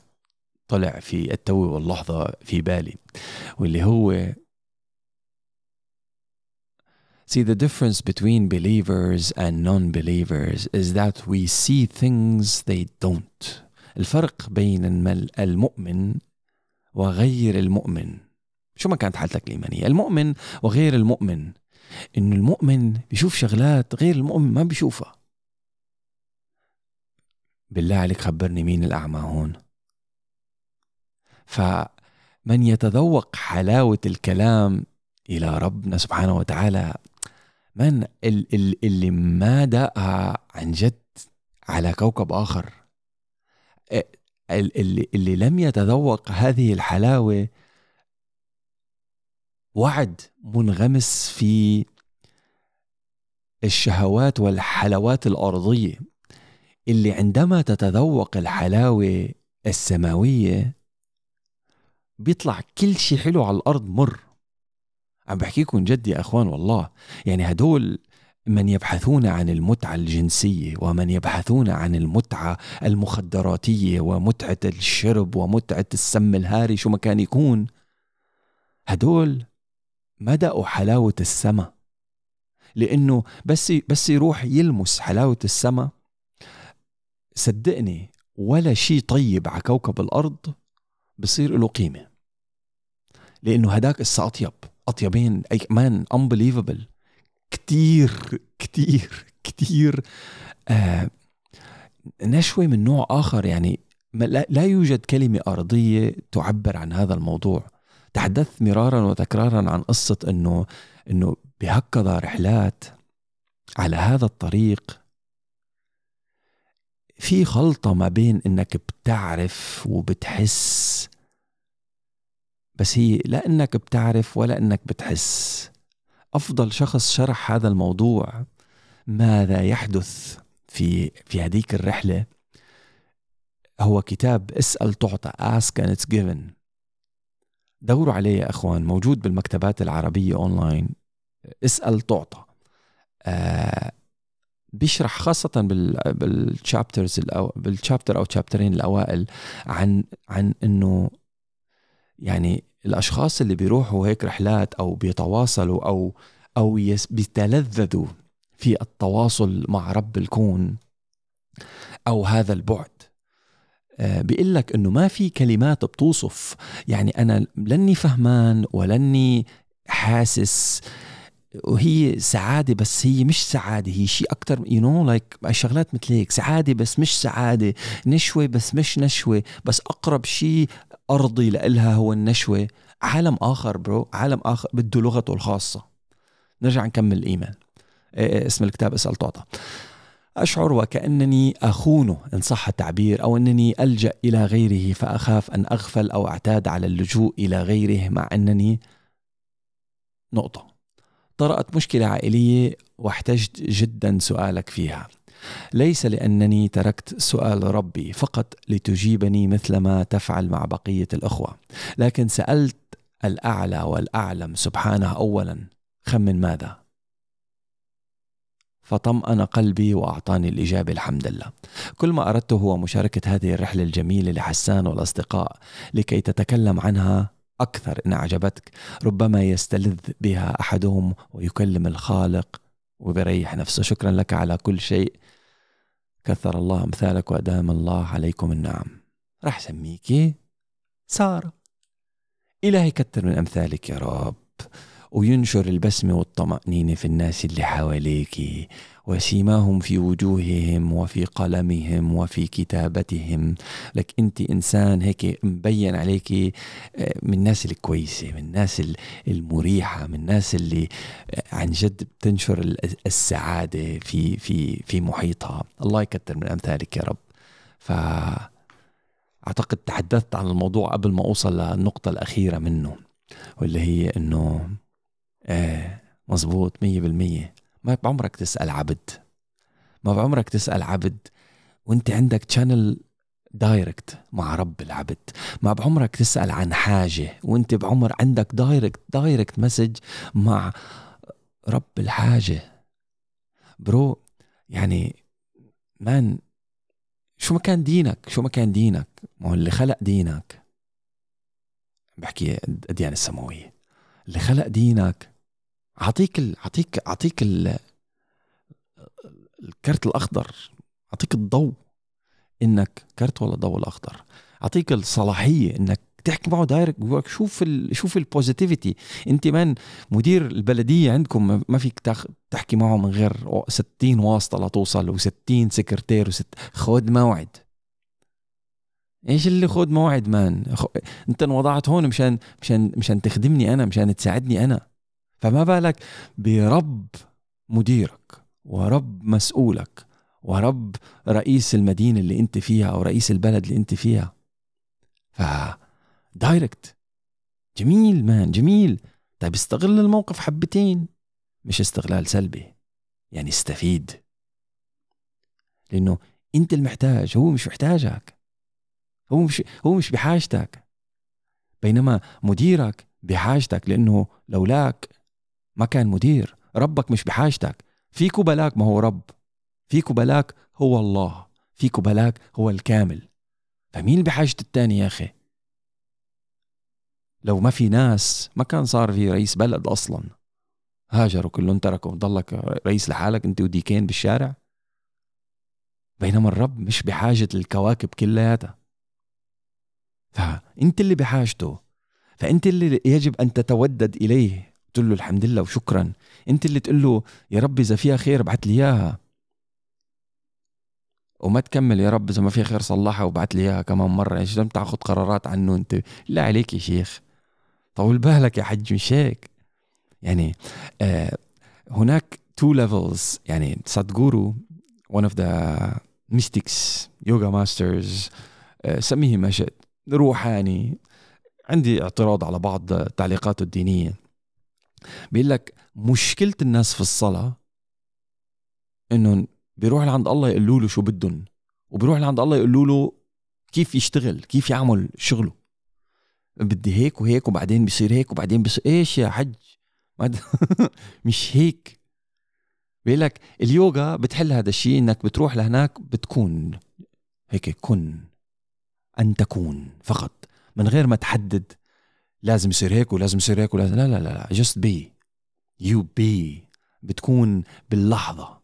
طلع في التو واللحظة في بالي واللي هو See, the difference between believers and non-believers is that we see things they don't. الفرق بين المؤمن وغير المؤمن. شو ما كانت حالتك الإيمانية؟ المؤمن وغير المؤمن. إنه المؤمن بيشوف شغلات غير المؤمن ما بيشوفها. بالله عليك خبرني مين الأعمى هون. فمن يتذوق حلاوة الكلام إلى ربنا سبحانه وتعالى من اللي ما داقها عن جد على كوكب آخر اللي, اللي لم يتذوق هذه الحلاوة وعد منغمس في الشهوات والحلوات الأرضية. اللي عندما تتذوق الحلاوة السماوية بيطلع كل شيء حلو على الأرض مر. عم بحكيكم جد يا أخوان والله. يعني هدول من يبحثون عن المتعة الجنسية ومن يبحثون عن المتعة المخدراتية ومتعة الشرب ومتعة السم الهاري شو ما كان يكون. هدول ما دقوا حلاوة السما. لأنه بس بس يروح يلمس حلاوة السما صدقني ولا شيء طيب على كوكب الأرض بصير له قيمة. لأنه هداك إسا أطيب. أطيبين أي مان unbelievable. كتير كتير كتير آه نشوة من نوع آخر. يعني لا يوجد كلمة أرضية تعبر عن هذا الموضوع. تحدثت مرارا وتكرارا عن قصة أنه أنه بهكذا رحلات على هذا الطريق في خلطة ما بين إنك بتعرف وبتحس بس هي لا إنك بتعرف ولا إنك بتحس. أفضل شخص شرح هذا الموضوع ماذا يحدث في في هذيك الرحلة هو كتاب اسأل تعطى ask and it's given. دوروا عليه يا إخوان موجود بالمكتبات العربية اونلاين اسأل تعطى. آه بيشرح خاصة بالشابترز بالشابتر أو شابترين الأوائل عن عن إنه يعني الأشخاص اللي بيروحوا هيك رحلات أو بيتواصلوا أو أو بيتلذذوا في التواصل مع رب الكون أو هذا البعد. آه، بيقول لك إنه ما في كلمات بتوصف. يعني أنا لاني فهمان ولاني حاسس وهي سعادة بس هي مش سعادة هي شيء أكثر you know like شغلات مثل هيك سعادة بس مش سعادة نشوة بس مش نشوة بس أقرب شيء أرضي لإلها هو النشوة. عالم آخر برو عالم آخر بده لغته الخاصة. نرجع نكمل الإيمان. إيه، إيه، اسم الكتاب اسأل تعطى أشعر وكأنني أخونه إن صح التعبير أو أنني ألجأ إلى غيره فأخاف أن أغفل أو أعتاد على اللجوء إلى غيره مع أنني نقطة. طرأت مشكلة عائلية واحتجت جدا سؤالك فيها. ليس لأنني تركت سؤال ربي فقط لتجيبني مثلما تفعل مع بقية الأخوة لكن سألت الأعلى والأعلم سبحانه أولا خمن ماذا؟ فطمأن قلبي وأعطاني الإجابة الحمد لله. كل ما أردته هو مشاركة هذه الرحلة الجميلة لحسان والأصدقاء لكي تتكلم عنها أكثر إن أعجبتك ربما يستلذ بها أحدهم ويكلم الخالق وبريح نفسه. شكرا لك على كل شيء. كثر الله أمثالك وأدام الله عليكم النعم. راح سميكي سارة. إلهي كتر من أمثالك يا رب. وينشر البسمة والطمأنينة في الناس اللي حواليك وسيماهم في وجوههم وفي قلمهم وفي كتابتهم. لك أنت إنسان هيك مبين عليك آه، من الناس الكويسة من الناس المريحة من الناس اللي آه، عن جد بتنشر السعادة في في في محيطها. الله يكتر من أمثالك يا رب. ف أعتقد تحدثت عن الموضوع قبل ما أوصل للنقطة الأخيرة منه واللي هي إنه إيه مزبوط مية بالمية. ما بعمرك تسأل عبد. ما بعمرك تسأل عبد وانت عندك channel direct مع رب العبد. ما بعمرك تسأل عن حاجة وانت بعمر عندك direct direct message مع رب الحاجة. bro يعني man شو ما كان دينك؟ شو ما كان دينك؟ ما هو اللي خلق دينك. بحكي الديانة السماوية. اللي خلق دينك. أعطيك. أعطيك أعطيك ال... الكرت الأخضر. أعطيك الضوء. إنك كرت ولا الضوء الأخضر. أعطيك الصلاحية إنك تحكي معه direct بيقول شوف ال شوف ال positivity أنت man مدير البلدية عندكم ما فيك تخ... تحكي معه من غير 60 واسطة لتوصل و60 سكرتير وست خذ موعد. إيش اللي خذ موعد man؟ خ... أنت انوضعت هون مشان مشان مشان تخدمني أنا مشان تساعدني أنا. فما بالك برب مديرك ورب مسؤولك ورب رئيس المدينة اللي أنت فيها أو رئيس البلد اللي أنت فيها. ف دايركت جميل مان جميل. طيب استغل الموقف حبتين. مش استغلال سلبي يعني استفيد. لأنه أنت المحتاج هو مش محتاجك. هو مش هو مش بحاجتك بينما مديرك بحاجتك لأنه لولاك ما كان مدير ربك مش بحاجتك. فيكو بلاك ما هو رب فيكو بلاك هو الله فيكو بلاك هو الكامل. فمين بحاجة التاني يا أخي؟ لو ما في ناس ما كان صار في رئيس بلد أصلا. هاجروا كلهم تركوا ضلك رئيس لحالك أنت وديكين بالشارع. بينما الرب مش بحاجة الكواكب كلياتها. فأنت اللي بحاجته. فأنت اللي يجب أن تتودد إليه. تقول له الحمد لله وشكرا. انت اللي تقول له يا رب إذا فيها خير ابعث لي إياها. وما تكمل يا رب إذا ما فيها خير صلحها وابعث لي إياها كمان مرة. إيش لم تاخذ قرارات عنه أنت؟ لا عليك يا شيخ. طول بالك يا حج مش هيك يعني آه هناك two levels يعني one of the mystics yoga masters آه سميه ما شئت روحاني. عندي اعتراض على بعض تعليقاته الدينية. بيقول لك مشكلة الناس في الصلاة انه بيروح لعند الله يقولوا له شو بدهم وبيروح لعند الله يقولوا له كيف يشتغل كيف يعمل شغله. بدي هيك وهيك وبعدين بصير هيك وبعدين بصير إيش يا حج؟ مش هيك. بيقول لك اليوغا بتحل هذا الشيء إنك بتروح لهناك بتكون هيك كن. أن تكون فقط. من غير ما تحدد لازم يصير هيك ولازم يصير هيك ولازم لا لا لا just be you be بتكون باللحظة.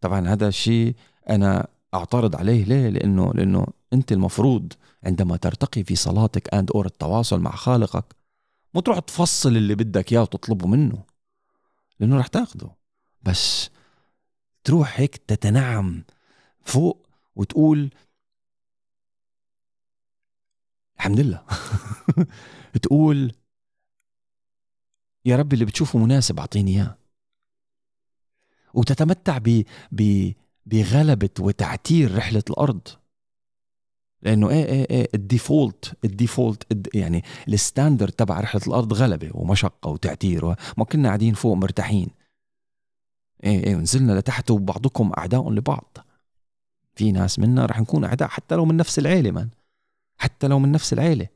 طبعا هذا الشيء أنا أعترض عليه. ليه؟ لأنه لأنه أنت المفروض عندما ترتقي في صلاتك and or التواصل مع خالقك مو تروح تفصل اللي بدك إياه وتطلبه منه لأنه رح تاخده. بس تروح هيك تتنعم فوق وتقول الحمد لله. تقول يا رب اللي بتشوفه مناسب أعطيني إياه. وتتمتع ب ب بغلبة وتعتير رحلة الأرض. لأنه إيه إيه إيه ال default ال default يعني ال standard تبع رحلة الأرض غلبة ومشقة وتعتير ما كنا قاعدين فوق مرتاحين. إيه إيه ونزلنا لتحت وبعضكم أعداء لبعض. في ناس منا رح نكون أعداء حتى لو من نفس العيلة man حتى لو من نفس العيلة.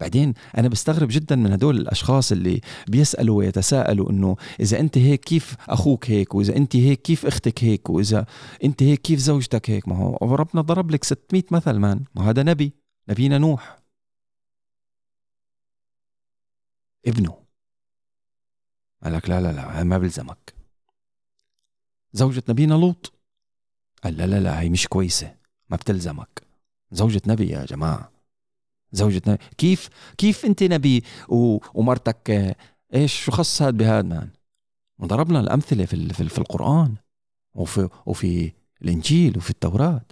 بعدين أنا بستغرب جدا من هدول الأشخاص اللي بيسألوا ويتساءلوا إنه إذا أنت هيك كيف أخوك هيك وإذا أنت هيك كيف أختك هيك وإذا أنت هيك كيف زوجتك هيك؟ ما هو ربنا ضرب لك 600 مثل مان. ما هذا نبي. نبينا نوح. ابنه. قال لك لا لا لا ما بلزمك. زوجة نبينا لوط. قال لا لا لا هي مش كويسة. ما بتلزمك. زوجة نبي يا جماعة. زوجة نبي. كيف كيف أنت نبي و... ومرتك إيش شو خص هاد بهاد مان وضربنا الأمثلة في في, في القرآن وفي وفي الإنجيل وفي التوراة.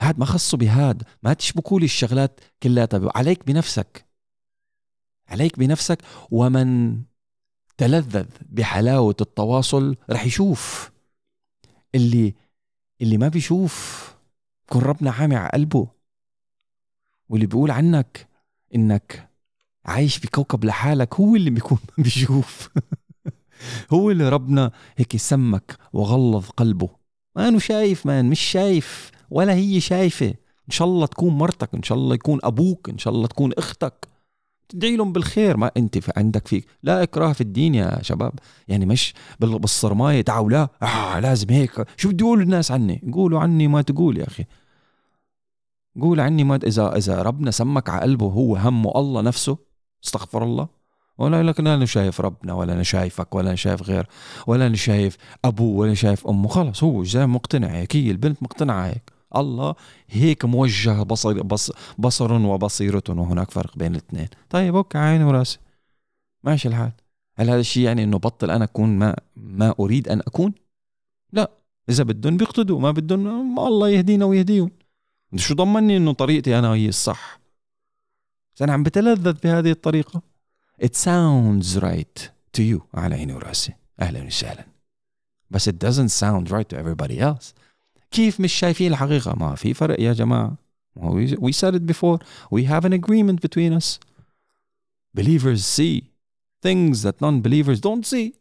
هاد ما خصه بهاد. ما تشبكوا لي الشغلات كلها. عليك بنفسك. عليك بنفسك. ومن تلذذ بحلاوة التواصل رح يشوف. اللي اللي ما بيشوف. كن ربنا عامي على قلبه. واللي بيقول عنك إنك عايش بكوكب لحالك هو اللي بيكون بيشوف. هو اللي ربنا هيك سمك وغلظ قلبه. ما انه شايف مان مش شايف ولا هي شايفة. إن شاء الله تكون مرتك إن شاء الله يكون أبوك إن شاء الله تكون أختك. تدعي لهم بالخير. ما أنت في عندك فيك. لا إكراه في الدين يا شباب. يعني مش بالصرماية. تعالوا لا. آه لازم هيك. شو بدي يقولوا الناس عني؟ قولوا عني ما تقول يا أخي. قول عني ما إذا إذا ربنا سمك على قلبه هو همه الله نفسه استغفر الله. ولا لك أنا شايف ربنا ولا أنا شايفك ولا أنا شايف غير ولا أنا شايف أبوه ولا شايف أمه. خلص هو زي مقتنع هيك. هي البنت مقتنعة هيك. الله هيك موجه بصر بص بصر وبصيرة وهناك فرق بين الاثنين. طيب أوكي عيني وراسي. ماشي الحال. هل هذا الشيء يعني إنه بطل أنا أكون ما ما أريد أن أكون؟ لا. إذا بدهم بيقتدوا ما بدهم الله يهدينا ويهديهم. شو ضمني إنه طريقتي أنا هي الصح؟ أنا عم بتلذذ بهذه الطريقة. It sounds right to you. على عيني وراسي. أهلا وسهلا. بس it doesn't sound right to everybody else. كيف مش شايفين الحقيقة؟ ما في فرق يا جماعة. we said it before. We have an agreement between us. Believers see things that non-believers don't see.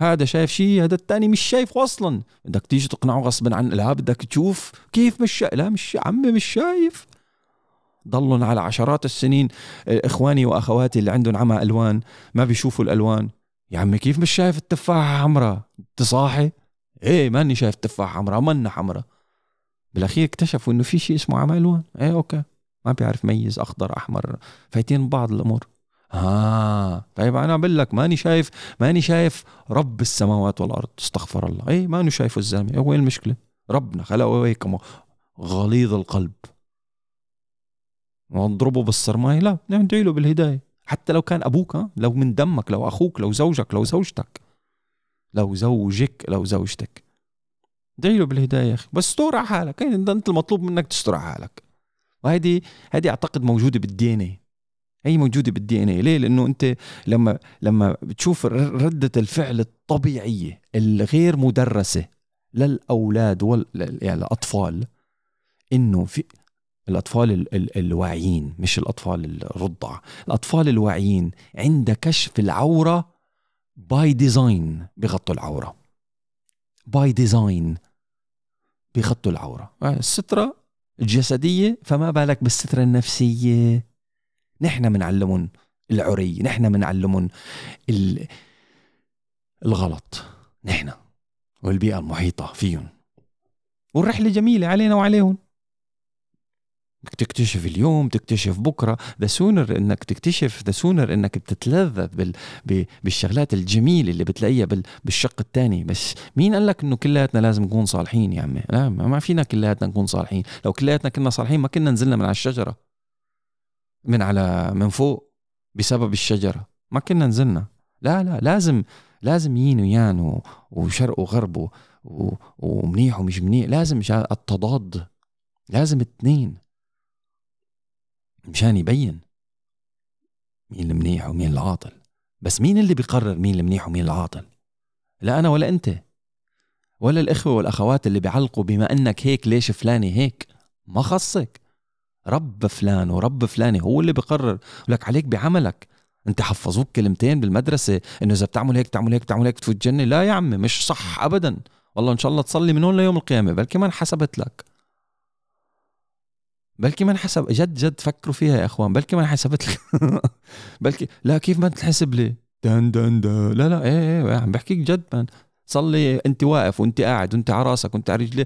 هذا شايف شيء هذا الثاني مش شايفه أصلا. بدك تيجي تقنعه غصبا عن لا بدك تشوف كيف مش شايف لا مش عمي مش شايف. ضلهم على عشرات السنين إخواني وأخواتي اللي عندهم عمى ألوان ما بيشوفوا الألوان. يا عمي كيف مش شايف التفاحة حمراء؟ انت صاحي؟ إيه ماني شايف تفاحه حمراء منا حمراء. بالأخير اكتشفوا إنه في شيء اسمه عمى ألوان. إيه أوكي. ما بيعرف ميز أخضر أحمر فايتين بعض الأمور. آه. طيب أنا بقول لك ماني شايف ماني شايف رب السماوات والأرض استغفر الله. اي ماني شايفه الزلمة. وين المشكلة؟ ربنا خلقه هيك غليظ القلب. نضربه بالصرماي لا ندعي له بالهداية. حتى لو كان أبوك ها؟ لو من دمك لو أخوك لو زوجك لو زوجتك. لو زوجك لو زوجتك. ادعي له بالهداية يا أخي. بس استر على حالك. انت المطلوب منك تستر على حالك. وهذه هذه أعتقد موجودة بال DNA هي موجودة بال DNA ليه؟ لأنه أنت لما لما بتشوف ردة الفعل الطبيعية الغير مدرسة للأولاد وال يعني الاطفال إنه في الأطفال ال ال الواعيين مش الأطفال الرضع. الأطفال الواعيين عند كشف العورة by design بغطوا العورة. by design بغطوا العورة. السترة الجسدية فما بالك بالسترة النفسية؟ نحن بنعلمهم العري نحن بنعلمهم الغلط. نحن والبيئة المحيطة فيهم. والرحلة جميلة علينا وعليهم. تكتشف اليوم تكتشف بكرة the sooner إنك تكتشف the sooner إنك بتتلذذ بال... بالشغلات الجميلة اللي بتلاقيها بال... بالشق الثاني بس مين قال لك إنه كلياتنا لازم نكون صالحين يا عمي؟ لا ما فينا كلياتنا نكون صالحين. لو كلياتنا كنا صالحين ما كنا نزلنا من على الشجرة. من على من فوق بسبب الشجرة. ما كنا نزلنا. لا لا لازم لازم يين ويان وشرق وغرب ومنيح ومش منيح. لازم التضاد. لازم اثنين. مشان يبين مين المنيح ومين العاطل. بس مين اللي بيقرر مين المنيح ومين العاطل؟ لا أنا ولا أنت. ولا الإخوة والأخوات اللي بيعلقوا بما أنك هيك ليش فلاني هيك؟ ما خصك. رب فلان ورب فلاني هو اللي بقرر لك عليك بعملك. أنت حفظوك كلمتين بالمدرسة إنه إذا بتعمل هيك تعمل هيك تعمل هيك تفوت الجنة لا يا عمي مش صح ابدا. والله إن شاء الله تصلي من هون ليوم القيامة بلكي ما انحسبت لك. بلكي ما انحسب جد جد فكروا فيها يا إخوان بلكي ما انحسبت لك. بلكي لا كيف ما تنحسب لي؟ دن دن دن. لا لا إيه إيه عم بحكيك جد man. صلي أنت واقف وأنت قاعد وأنت على راسك وأنت على رجلي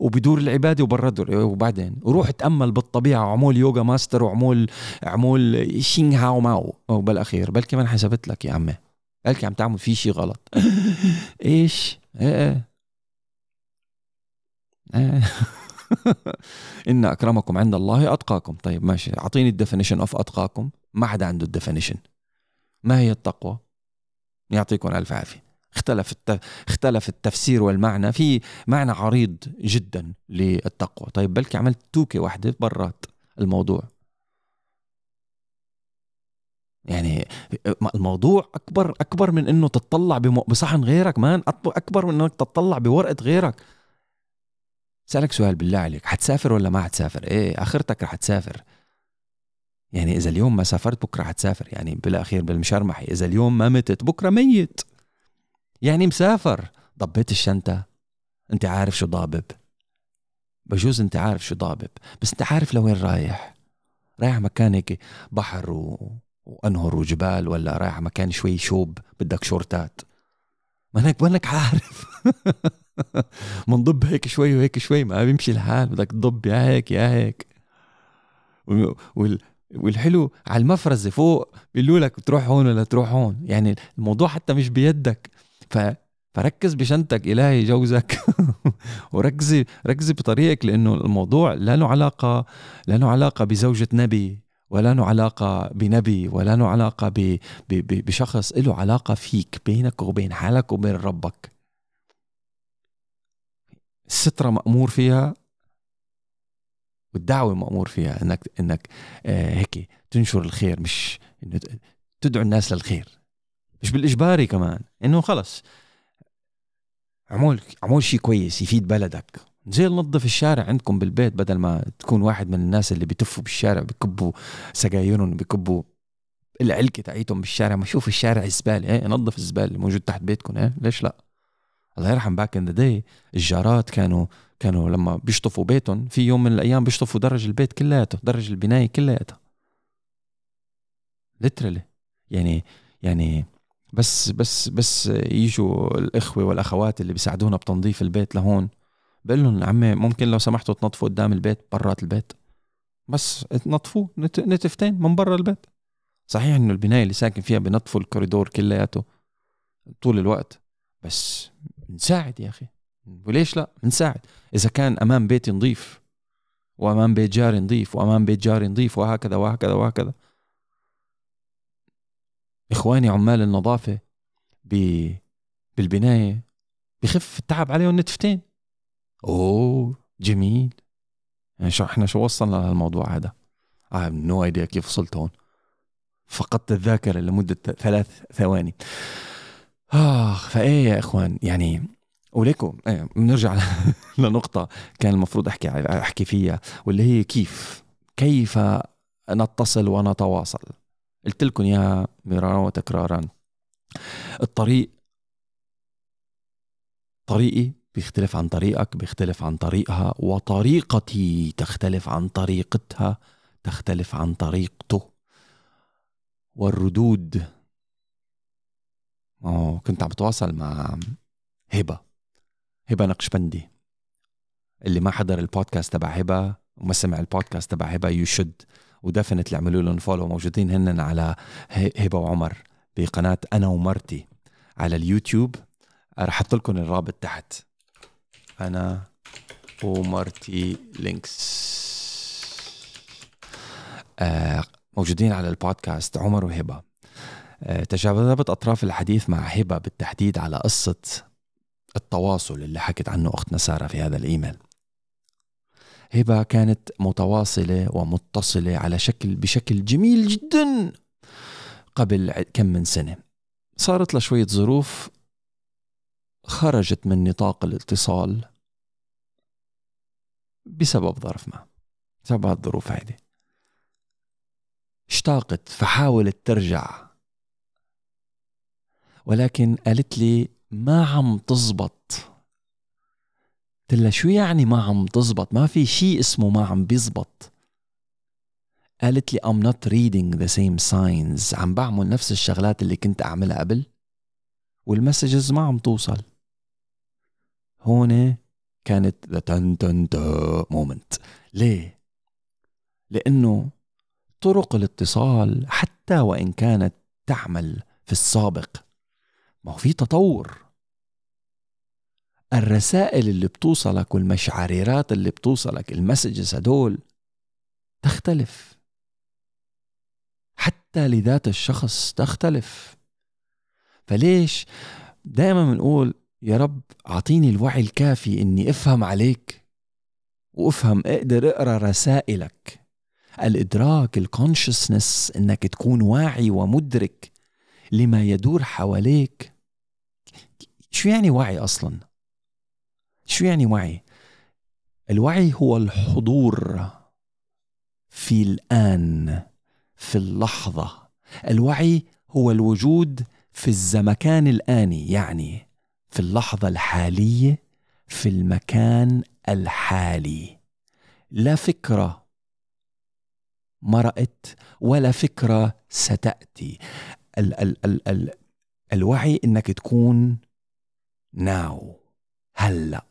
وبدور العبادة وبرا وبعدين؟ وروح تأمل بالطبيعة وعمول يوغا ماستر وعمول عمول شينغ هاو ماو. وبالاخير بلكي ما انحسبت لك يا عمي. بلكي عم تعمل في شيء غلط. إيش؟ إيه إيه, إيه. ان أكرمكم عند الله أتقاكم. طيب ماشي. أعطيني ال definition of أتقاكم. ما حدا عنده ال definition ما هي التقوى؟ يعطيكم ألف عافية. اختلف اختلف التفسير والمعنى. في معنى عريض جدا للتقوى. طيب بلكي عملت توكة واحدة برات الموضوع. يعني الموضوع أكبر أكبر من إنه تطلع بصحن غيرك. man أكبر من إنك تطلع بورقة غيرك. سألك سؤال بالله عليك حتسافر ولا ما حتسافر؟ إيه آخرتك رح تسافر. يعني إذا اليوم ما سافرت بكرة حتسافر. يعني بالأخير بالمشرمحي إذا اليوم ما متت بكرة ميت. يعني مسافر. ضبيت الشنطة. أنت عارف شو ضابب. بجوز أنت عارف شو ضابب. بس أنت عارف لوين رايح. رايح مكان هيك بحر و... وأنهر وجبال ولا رايح مكان شوي شوب؟ بدك شورتات. مانك مانك عارف. منضب هيك شوي وهيك شوي ما بيمشي الحال بدك تضب يا هيك يا هيك. وال والحلو على المفرزة فوق بيقولوا لك تروح هون ولا تروح هون. يعني الموضوع حتى مش بيدك. ف فركز بشنتك إلهي يجوزك وركزي ركزي بطريقك لأنه الموضوع لا له علاقة لا له علاقة بزوجة نبي ولا له علاقة بنبي ولا له علاقة. ب... ب... بشخص له علاقة فيك بينك وبين حالك وبين ربك. السترة مأمور فيها والدعوة مأمور فيها انك إنك آه هيك تنشر الخير مش إنه تدعو الناس للخير. مش بالإجباري كمان إنه خلص. عمول عمول شيء كويس يفيد بلدك. زي نظف الشارع عندكم بالبيت بدل ما تكون واحد من الناس اللي بيتفوا بالشارع بكبوا سجايرهم بكبوا العلكة تاعيتهم بالشارع. ما شوف الشارع زباله إيه نظف الزبالة اللي موجود تحت بيتكم إيه ليش لا؟ الله يرحم back in the day الجارات كانوا كانوا لما بيشطفوا بيتهم في يوم من الأيام بيشطفوا درج البيت كلياته درج البناية كلياتها literally يعني يعني بس بس بس يجوا الإخوة والأخوات اللي بيساعدونا بتنظيف البيت لهون. بقول لهم عمي ممكن لو سمحتوا تنظفوا قدام البيت برات البيت؟ بس تنظفوه نتفتين من برا البيت. صحيح إنه البناية اللي ساكن فيها بنظفوا الكوريدور كلياته طول الوقت بس نساعد يا أخي. وليش لا؟ نساعد. إذا كان أمام بيتي نظيف وأمام بيت جاري نظيف وأمام بيت جاري نظيف وهكذا وهكذا وهكذا. إخواني عمال النظافة ب بالبناية بخف التعب عليهم نتفتين أوه جميل. يعني شو إحنا شو وصلنا لهالموضوع هذا؟ I have no idea كيف وصلت هون. فقدت الذاكرة لمدة ثلاث ثواني. آخ فإيه يا إخوان؟ يعني وليكم إيه بنرجع لنقطة كان المفروض أحكي أحكي فيها واللي هي كيف كيف نتصل ونتواصل؟ قلت لكم اياها مرارا وتكرارا الطريق طريقي بيختلف عن طريقك بيختلف عن طريقها وطريقتي تختلف عن طريقتها تختلف عن طريقته والردود أوه كنت عم بتواصل مع هبة. هبة نقشبندي اللي ما حضر البودكاست تبع هبة وما سمع البودكاست تبع هبة you should definitely عملوا لهم follow موجودين هن على هبة وعمر بقناة أنا ومرتي على اليوتيوب. رح أحط لكم الرابط تحت. أنا ومرتي links آه موجودين على البودكاست عمر وهبة. آه تجاذبت أطراف الحديث مع هبة بالتحديد على قصة التواصل اللي حكت عنه اختنا ساره في هذا الإيميل. هبة كانت متواصلة ومتصلة على شكل بشكل جميل جدا قبل كم من سنة. صارت لها شوية ظروف خرجت من نطاق الاتصال بسبب ظرف ما بسبب الظروف هذه. اشتاقت فحاولت ترجع ولكن قالت لي ما عم تزبط. قلت لها شو يعني ما عم تزبط؟ ما في شيء اسمه ما عم بيزبط. قالت لي I'm not reading the same signs. عم بعمل نفس الشغلات اللي كنت أعملها قبل وال messages ما عم توصل. هون كانت the تن تن moment ليه؟ لأنه طرق الاتصال حتى وإن كانت تعمل في السابق ما هو في تطور. الرسائل اللي بتوصلك والقشعريرات اللي بتوصلك ال messages هدول تختلف. حتى لذات الشخص تختلف. فليش؟ دائما بنقول يا رب أعطيني الوعي الكافي إني أفهم عليك وأفهم أقدر أقرأ رسائلك. الإدراك الكونشسنس إنك تكون واعي ومدرك لما يدور حواليك. شو يعني وعي أصلا؟ شو يعني وعي؟ الوعي هو الحضور في الآن في اللحظة. الوعي هو الوجود في الزمكان الاني يعني في اللحظة الحالية في المكان الحالي. لا فكرة مرأت ولا فكرة ستأتي. ال ال ال ال الوعي إنك تكون now. هلأ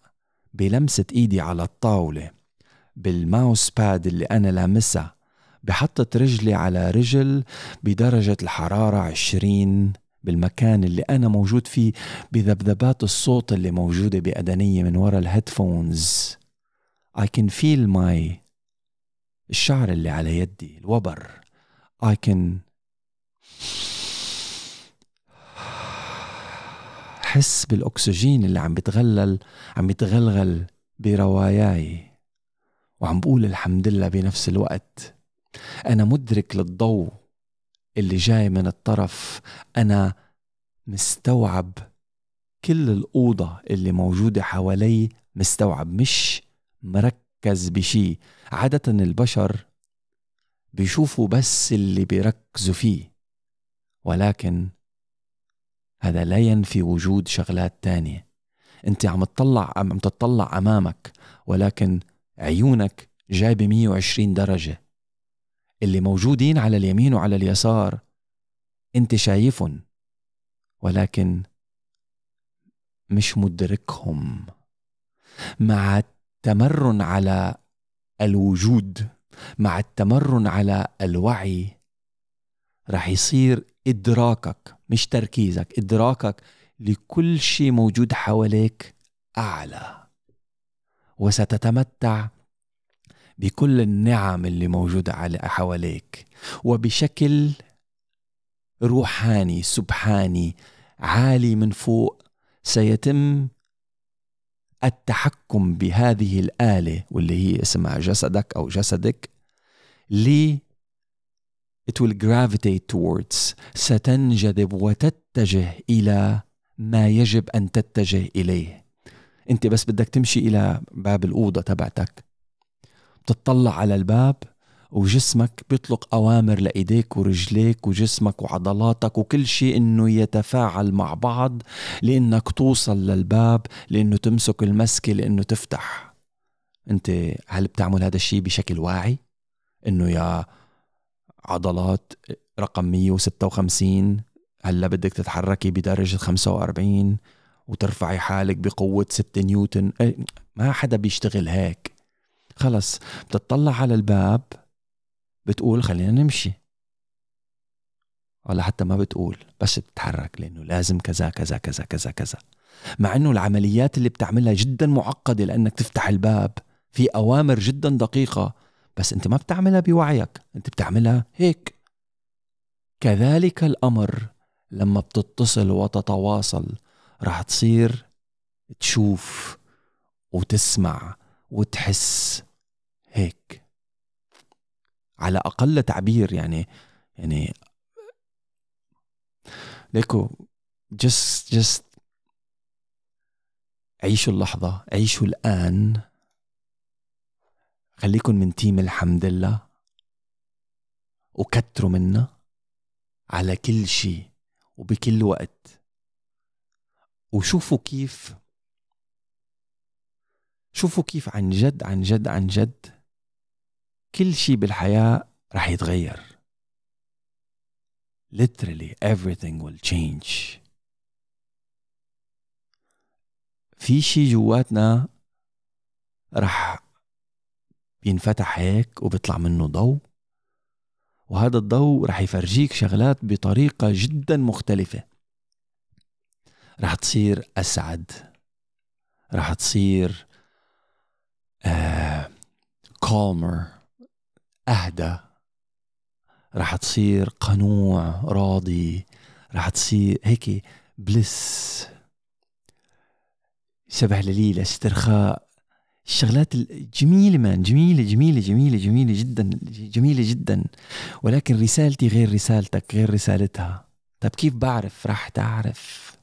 بلمسة إيدي على الطاولة بال mouse pad اللي أنا لامسها بحطت رجلي على رجل بدرجة الحرارة عشرين بالمكان اللي أنا موجود فيه بذبذبات الصوت اللي موجودة بأدنيي من وراء ال headphones. I can feel my الشعر اللي على يدي الوبر. I can حس بالأكسجين اللي عم بتغلل عم بتغلغل برواياي. وعم بقول الحمد لله بنفس الوقت أنا مدرك للضوء اللي جاي من الطرف. أنا مستوعب كل الأوضة اللي موجودة حوالي مستوعب مش مركز بشي. عادة البشر بيشوفوا بس اللي بيركزوا فيه ولكن هذا لا ينفي وجود شغلات تانية. أنت عم تطلع عم تطلع أمامك ولكن عيونك جايبة 120 درجة. اللي موجودين على اليمين وعلى اليسار أنت شايفهم ولكن مش مدركهم. مع التمرن على الوجود مع التمرن على الوعي رح يصير إدراكك مش تركيزك إدراكك لكل شيء موجود حواليك أعلى. وستتمتع بكل النعم اللي موجودة حواليك. وبشكل روحاني سبحاني عالي من فوق سيتم التحكم بهذه الآلة واللي هي اسمها جسدك أو جسدك ل it will gravitate towards. ستنجذب وتتجه إلى ما يجب أن تتجه إليه. أنت بس بدك تمشي إلى باب الأوضة تبعتك. بتطلع على الباب وجسمك بيطلق أوامر لإيديك ورجليك وجسمك وعضلاتك وكل شيء إنه يتفاعل مع بعض لإنك توصل للباب لإنه تمسك المسكة لإنه تفتح. أنت هل بتعمل هذا الشيء بشكل واعي؟ إنه يا عضلات رقم 156 هلا بدك تتحركي بدرجة 45 وترفعي حالك بقوة 6 نيوتن. إيه، ما حدا بيشتغل هيك. خلص بتطلع على الباب بتقول خلينا نمشي. ولا حتى ما بتقول بس بتتحرك لأنه لازم كذا كذا كذا كذا كذا. مع إنه العمليات اللي بتعملها جدا معقدة لأنك تفتح الباب في أوامر جدا دقيقة. بس انت ما بتعملها بوعيك انت بتعملها هيك. كذلك الأمر لما بتتصل وتتواصل راح تصير تشوف وتسمع وتحس هيك. على أقل تعبير يعني يعني ليكو just just عيشوا اللحظة عيشوا الآن خليكن من تيم الحمد لله وكتروا منا على كل شيء وبكل وقت. وشوفوا كيف شوفوا كيف عن جد عن جد عن جد كل شيء بالحياة رح يتغير. Literally everything will change. في شيء جواتنا رح بينفتح هيك وبيطلع منه ضوء. وهذا الضوء رح يفرجيك شغلات بطريقة جدا مختلفة. رح تصير أسعد. رح تصير آه calmer أهدى. رح تصير قنوع راضي. رح تصير هيك بلس شبه لليلة استرخاء. الشغلات الجميلة مان جميلة جميلة جميلة جميلة جدا جميلة جدا. ولكن رسالتي غير رسالتك غير رسالتها. طب كيف بعرف؟ راح تعرف.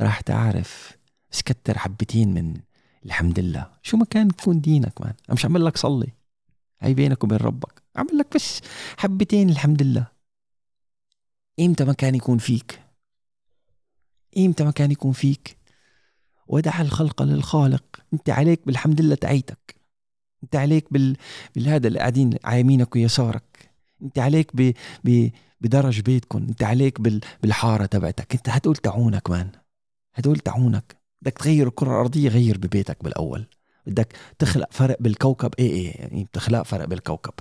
راح تعرف. بس كتر حبتين من الحمد لله. شو ما كان تكون دينك مان أنا مش عمل لك صلي. هاي بينك وبين ربك. عمل لك بس حبتين الحمد لله. إمتى ما كان يكون فيك؟ إمتى ما كان يكون فيك؟ ودع الخلق للخالق. أنت عليك بالحمد لله تعيتك. أنت عليك بال... بالهذا اللي قاعدين على يمينك ويسارك. أنت عليك ب... ب... بدرج بيتكم أنت عليك بال... بالحارة تبعتك. أنت هدول تعونك مان. هدول تعونك. بدك تغير الكرة الأرضية غير ببيتك بالأول. بدك تخلق فرق بالكوكب. إيه إيه يعني بتخلق فرق بالكوكب.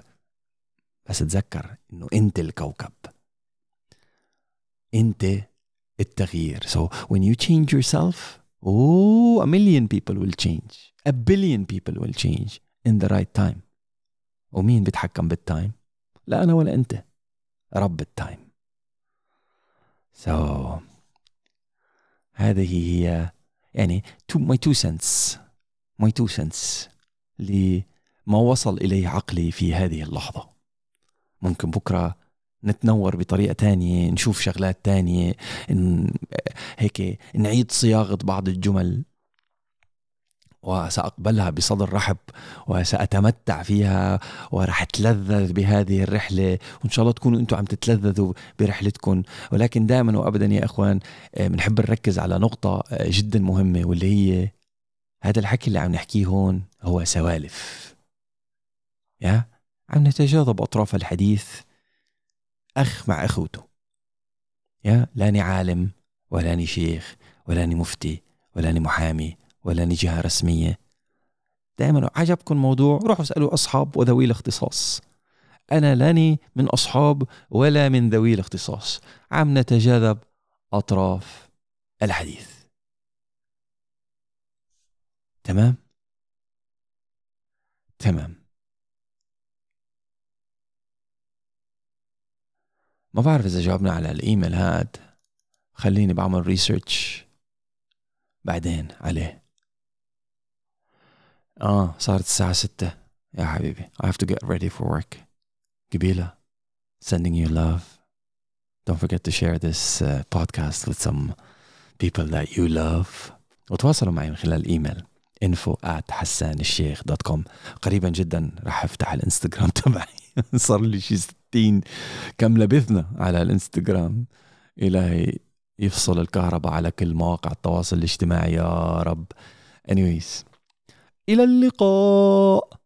بس تذكر إنه أنت الكوكب. أنت التغيير. So when you change yourself Oh, a million people will change. A billion people will change in the right time. ومين بيتحكم بال time؟ لا أنا ولا أنت. رب ال time. So هذه هي يعني two, my two cents my two cents لما وصل إليه عقلي في هذه اللحظة ممكن بكرة نتنور بطريقة تانية نشوف شغلات تانية ن... هيك نعيد صياغة بعض الجمل. وسأقبلها بصدر رحب وسأتمتع فيها ورح أتلذذ بهذه الرحلة. وإن شاء الله تكونوا أنتم عم تتلذذوا برحلتكم ولكن دائما وأبدا يا أخوان آه، بنحب نركز على نقطة آه، جدا مهمة واللي هي هذا الحكي اللي عم نحكيه هون هو سوالف. يا؟ عم نتجاذب أطراف الحديث. أخ مع أخوته. يا لاني عالم ولاني شيخ ولاني مفتي ولاني محامي ولاني جهة رسمية. دائما عجبكم موضوع روحوا اسألوا أصحاب وذوي الاختصاص. أنا لاني من أصحاب ولا من ذوي الاختصاص. عم نتجاذب أطراف الحديث. تمام؟ تمام. ما بعرف إذا جاوبنا على الإيميل هاد. خليني بعمل research بعدين عليه. آه صارت الساعة ستة. يا حبيبي I have to get ready for work. قبيلة sending you love. Don't forget to share this uh, podcast with some people that you love. وتواصلوا معي من خلال الايميل info at حسان الشيخ dot com قريبا جدا راح أفتح الإنستغرام تبعي. صار لي شي 60 كم لبثنا على الانستغرام. إلهي يفصل الكهرباء على كل مواقع التواصل الاجتماعي يا رب. Anyways إلى اللقاء.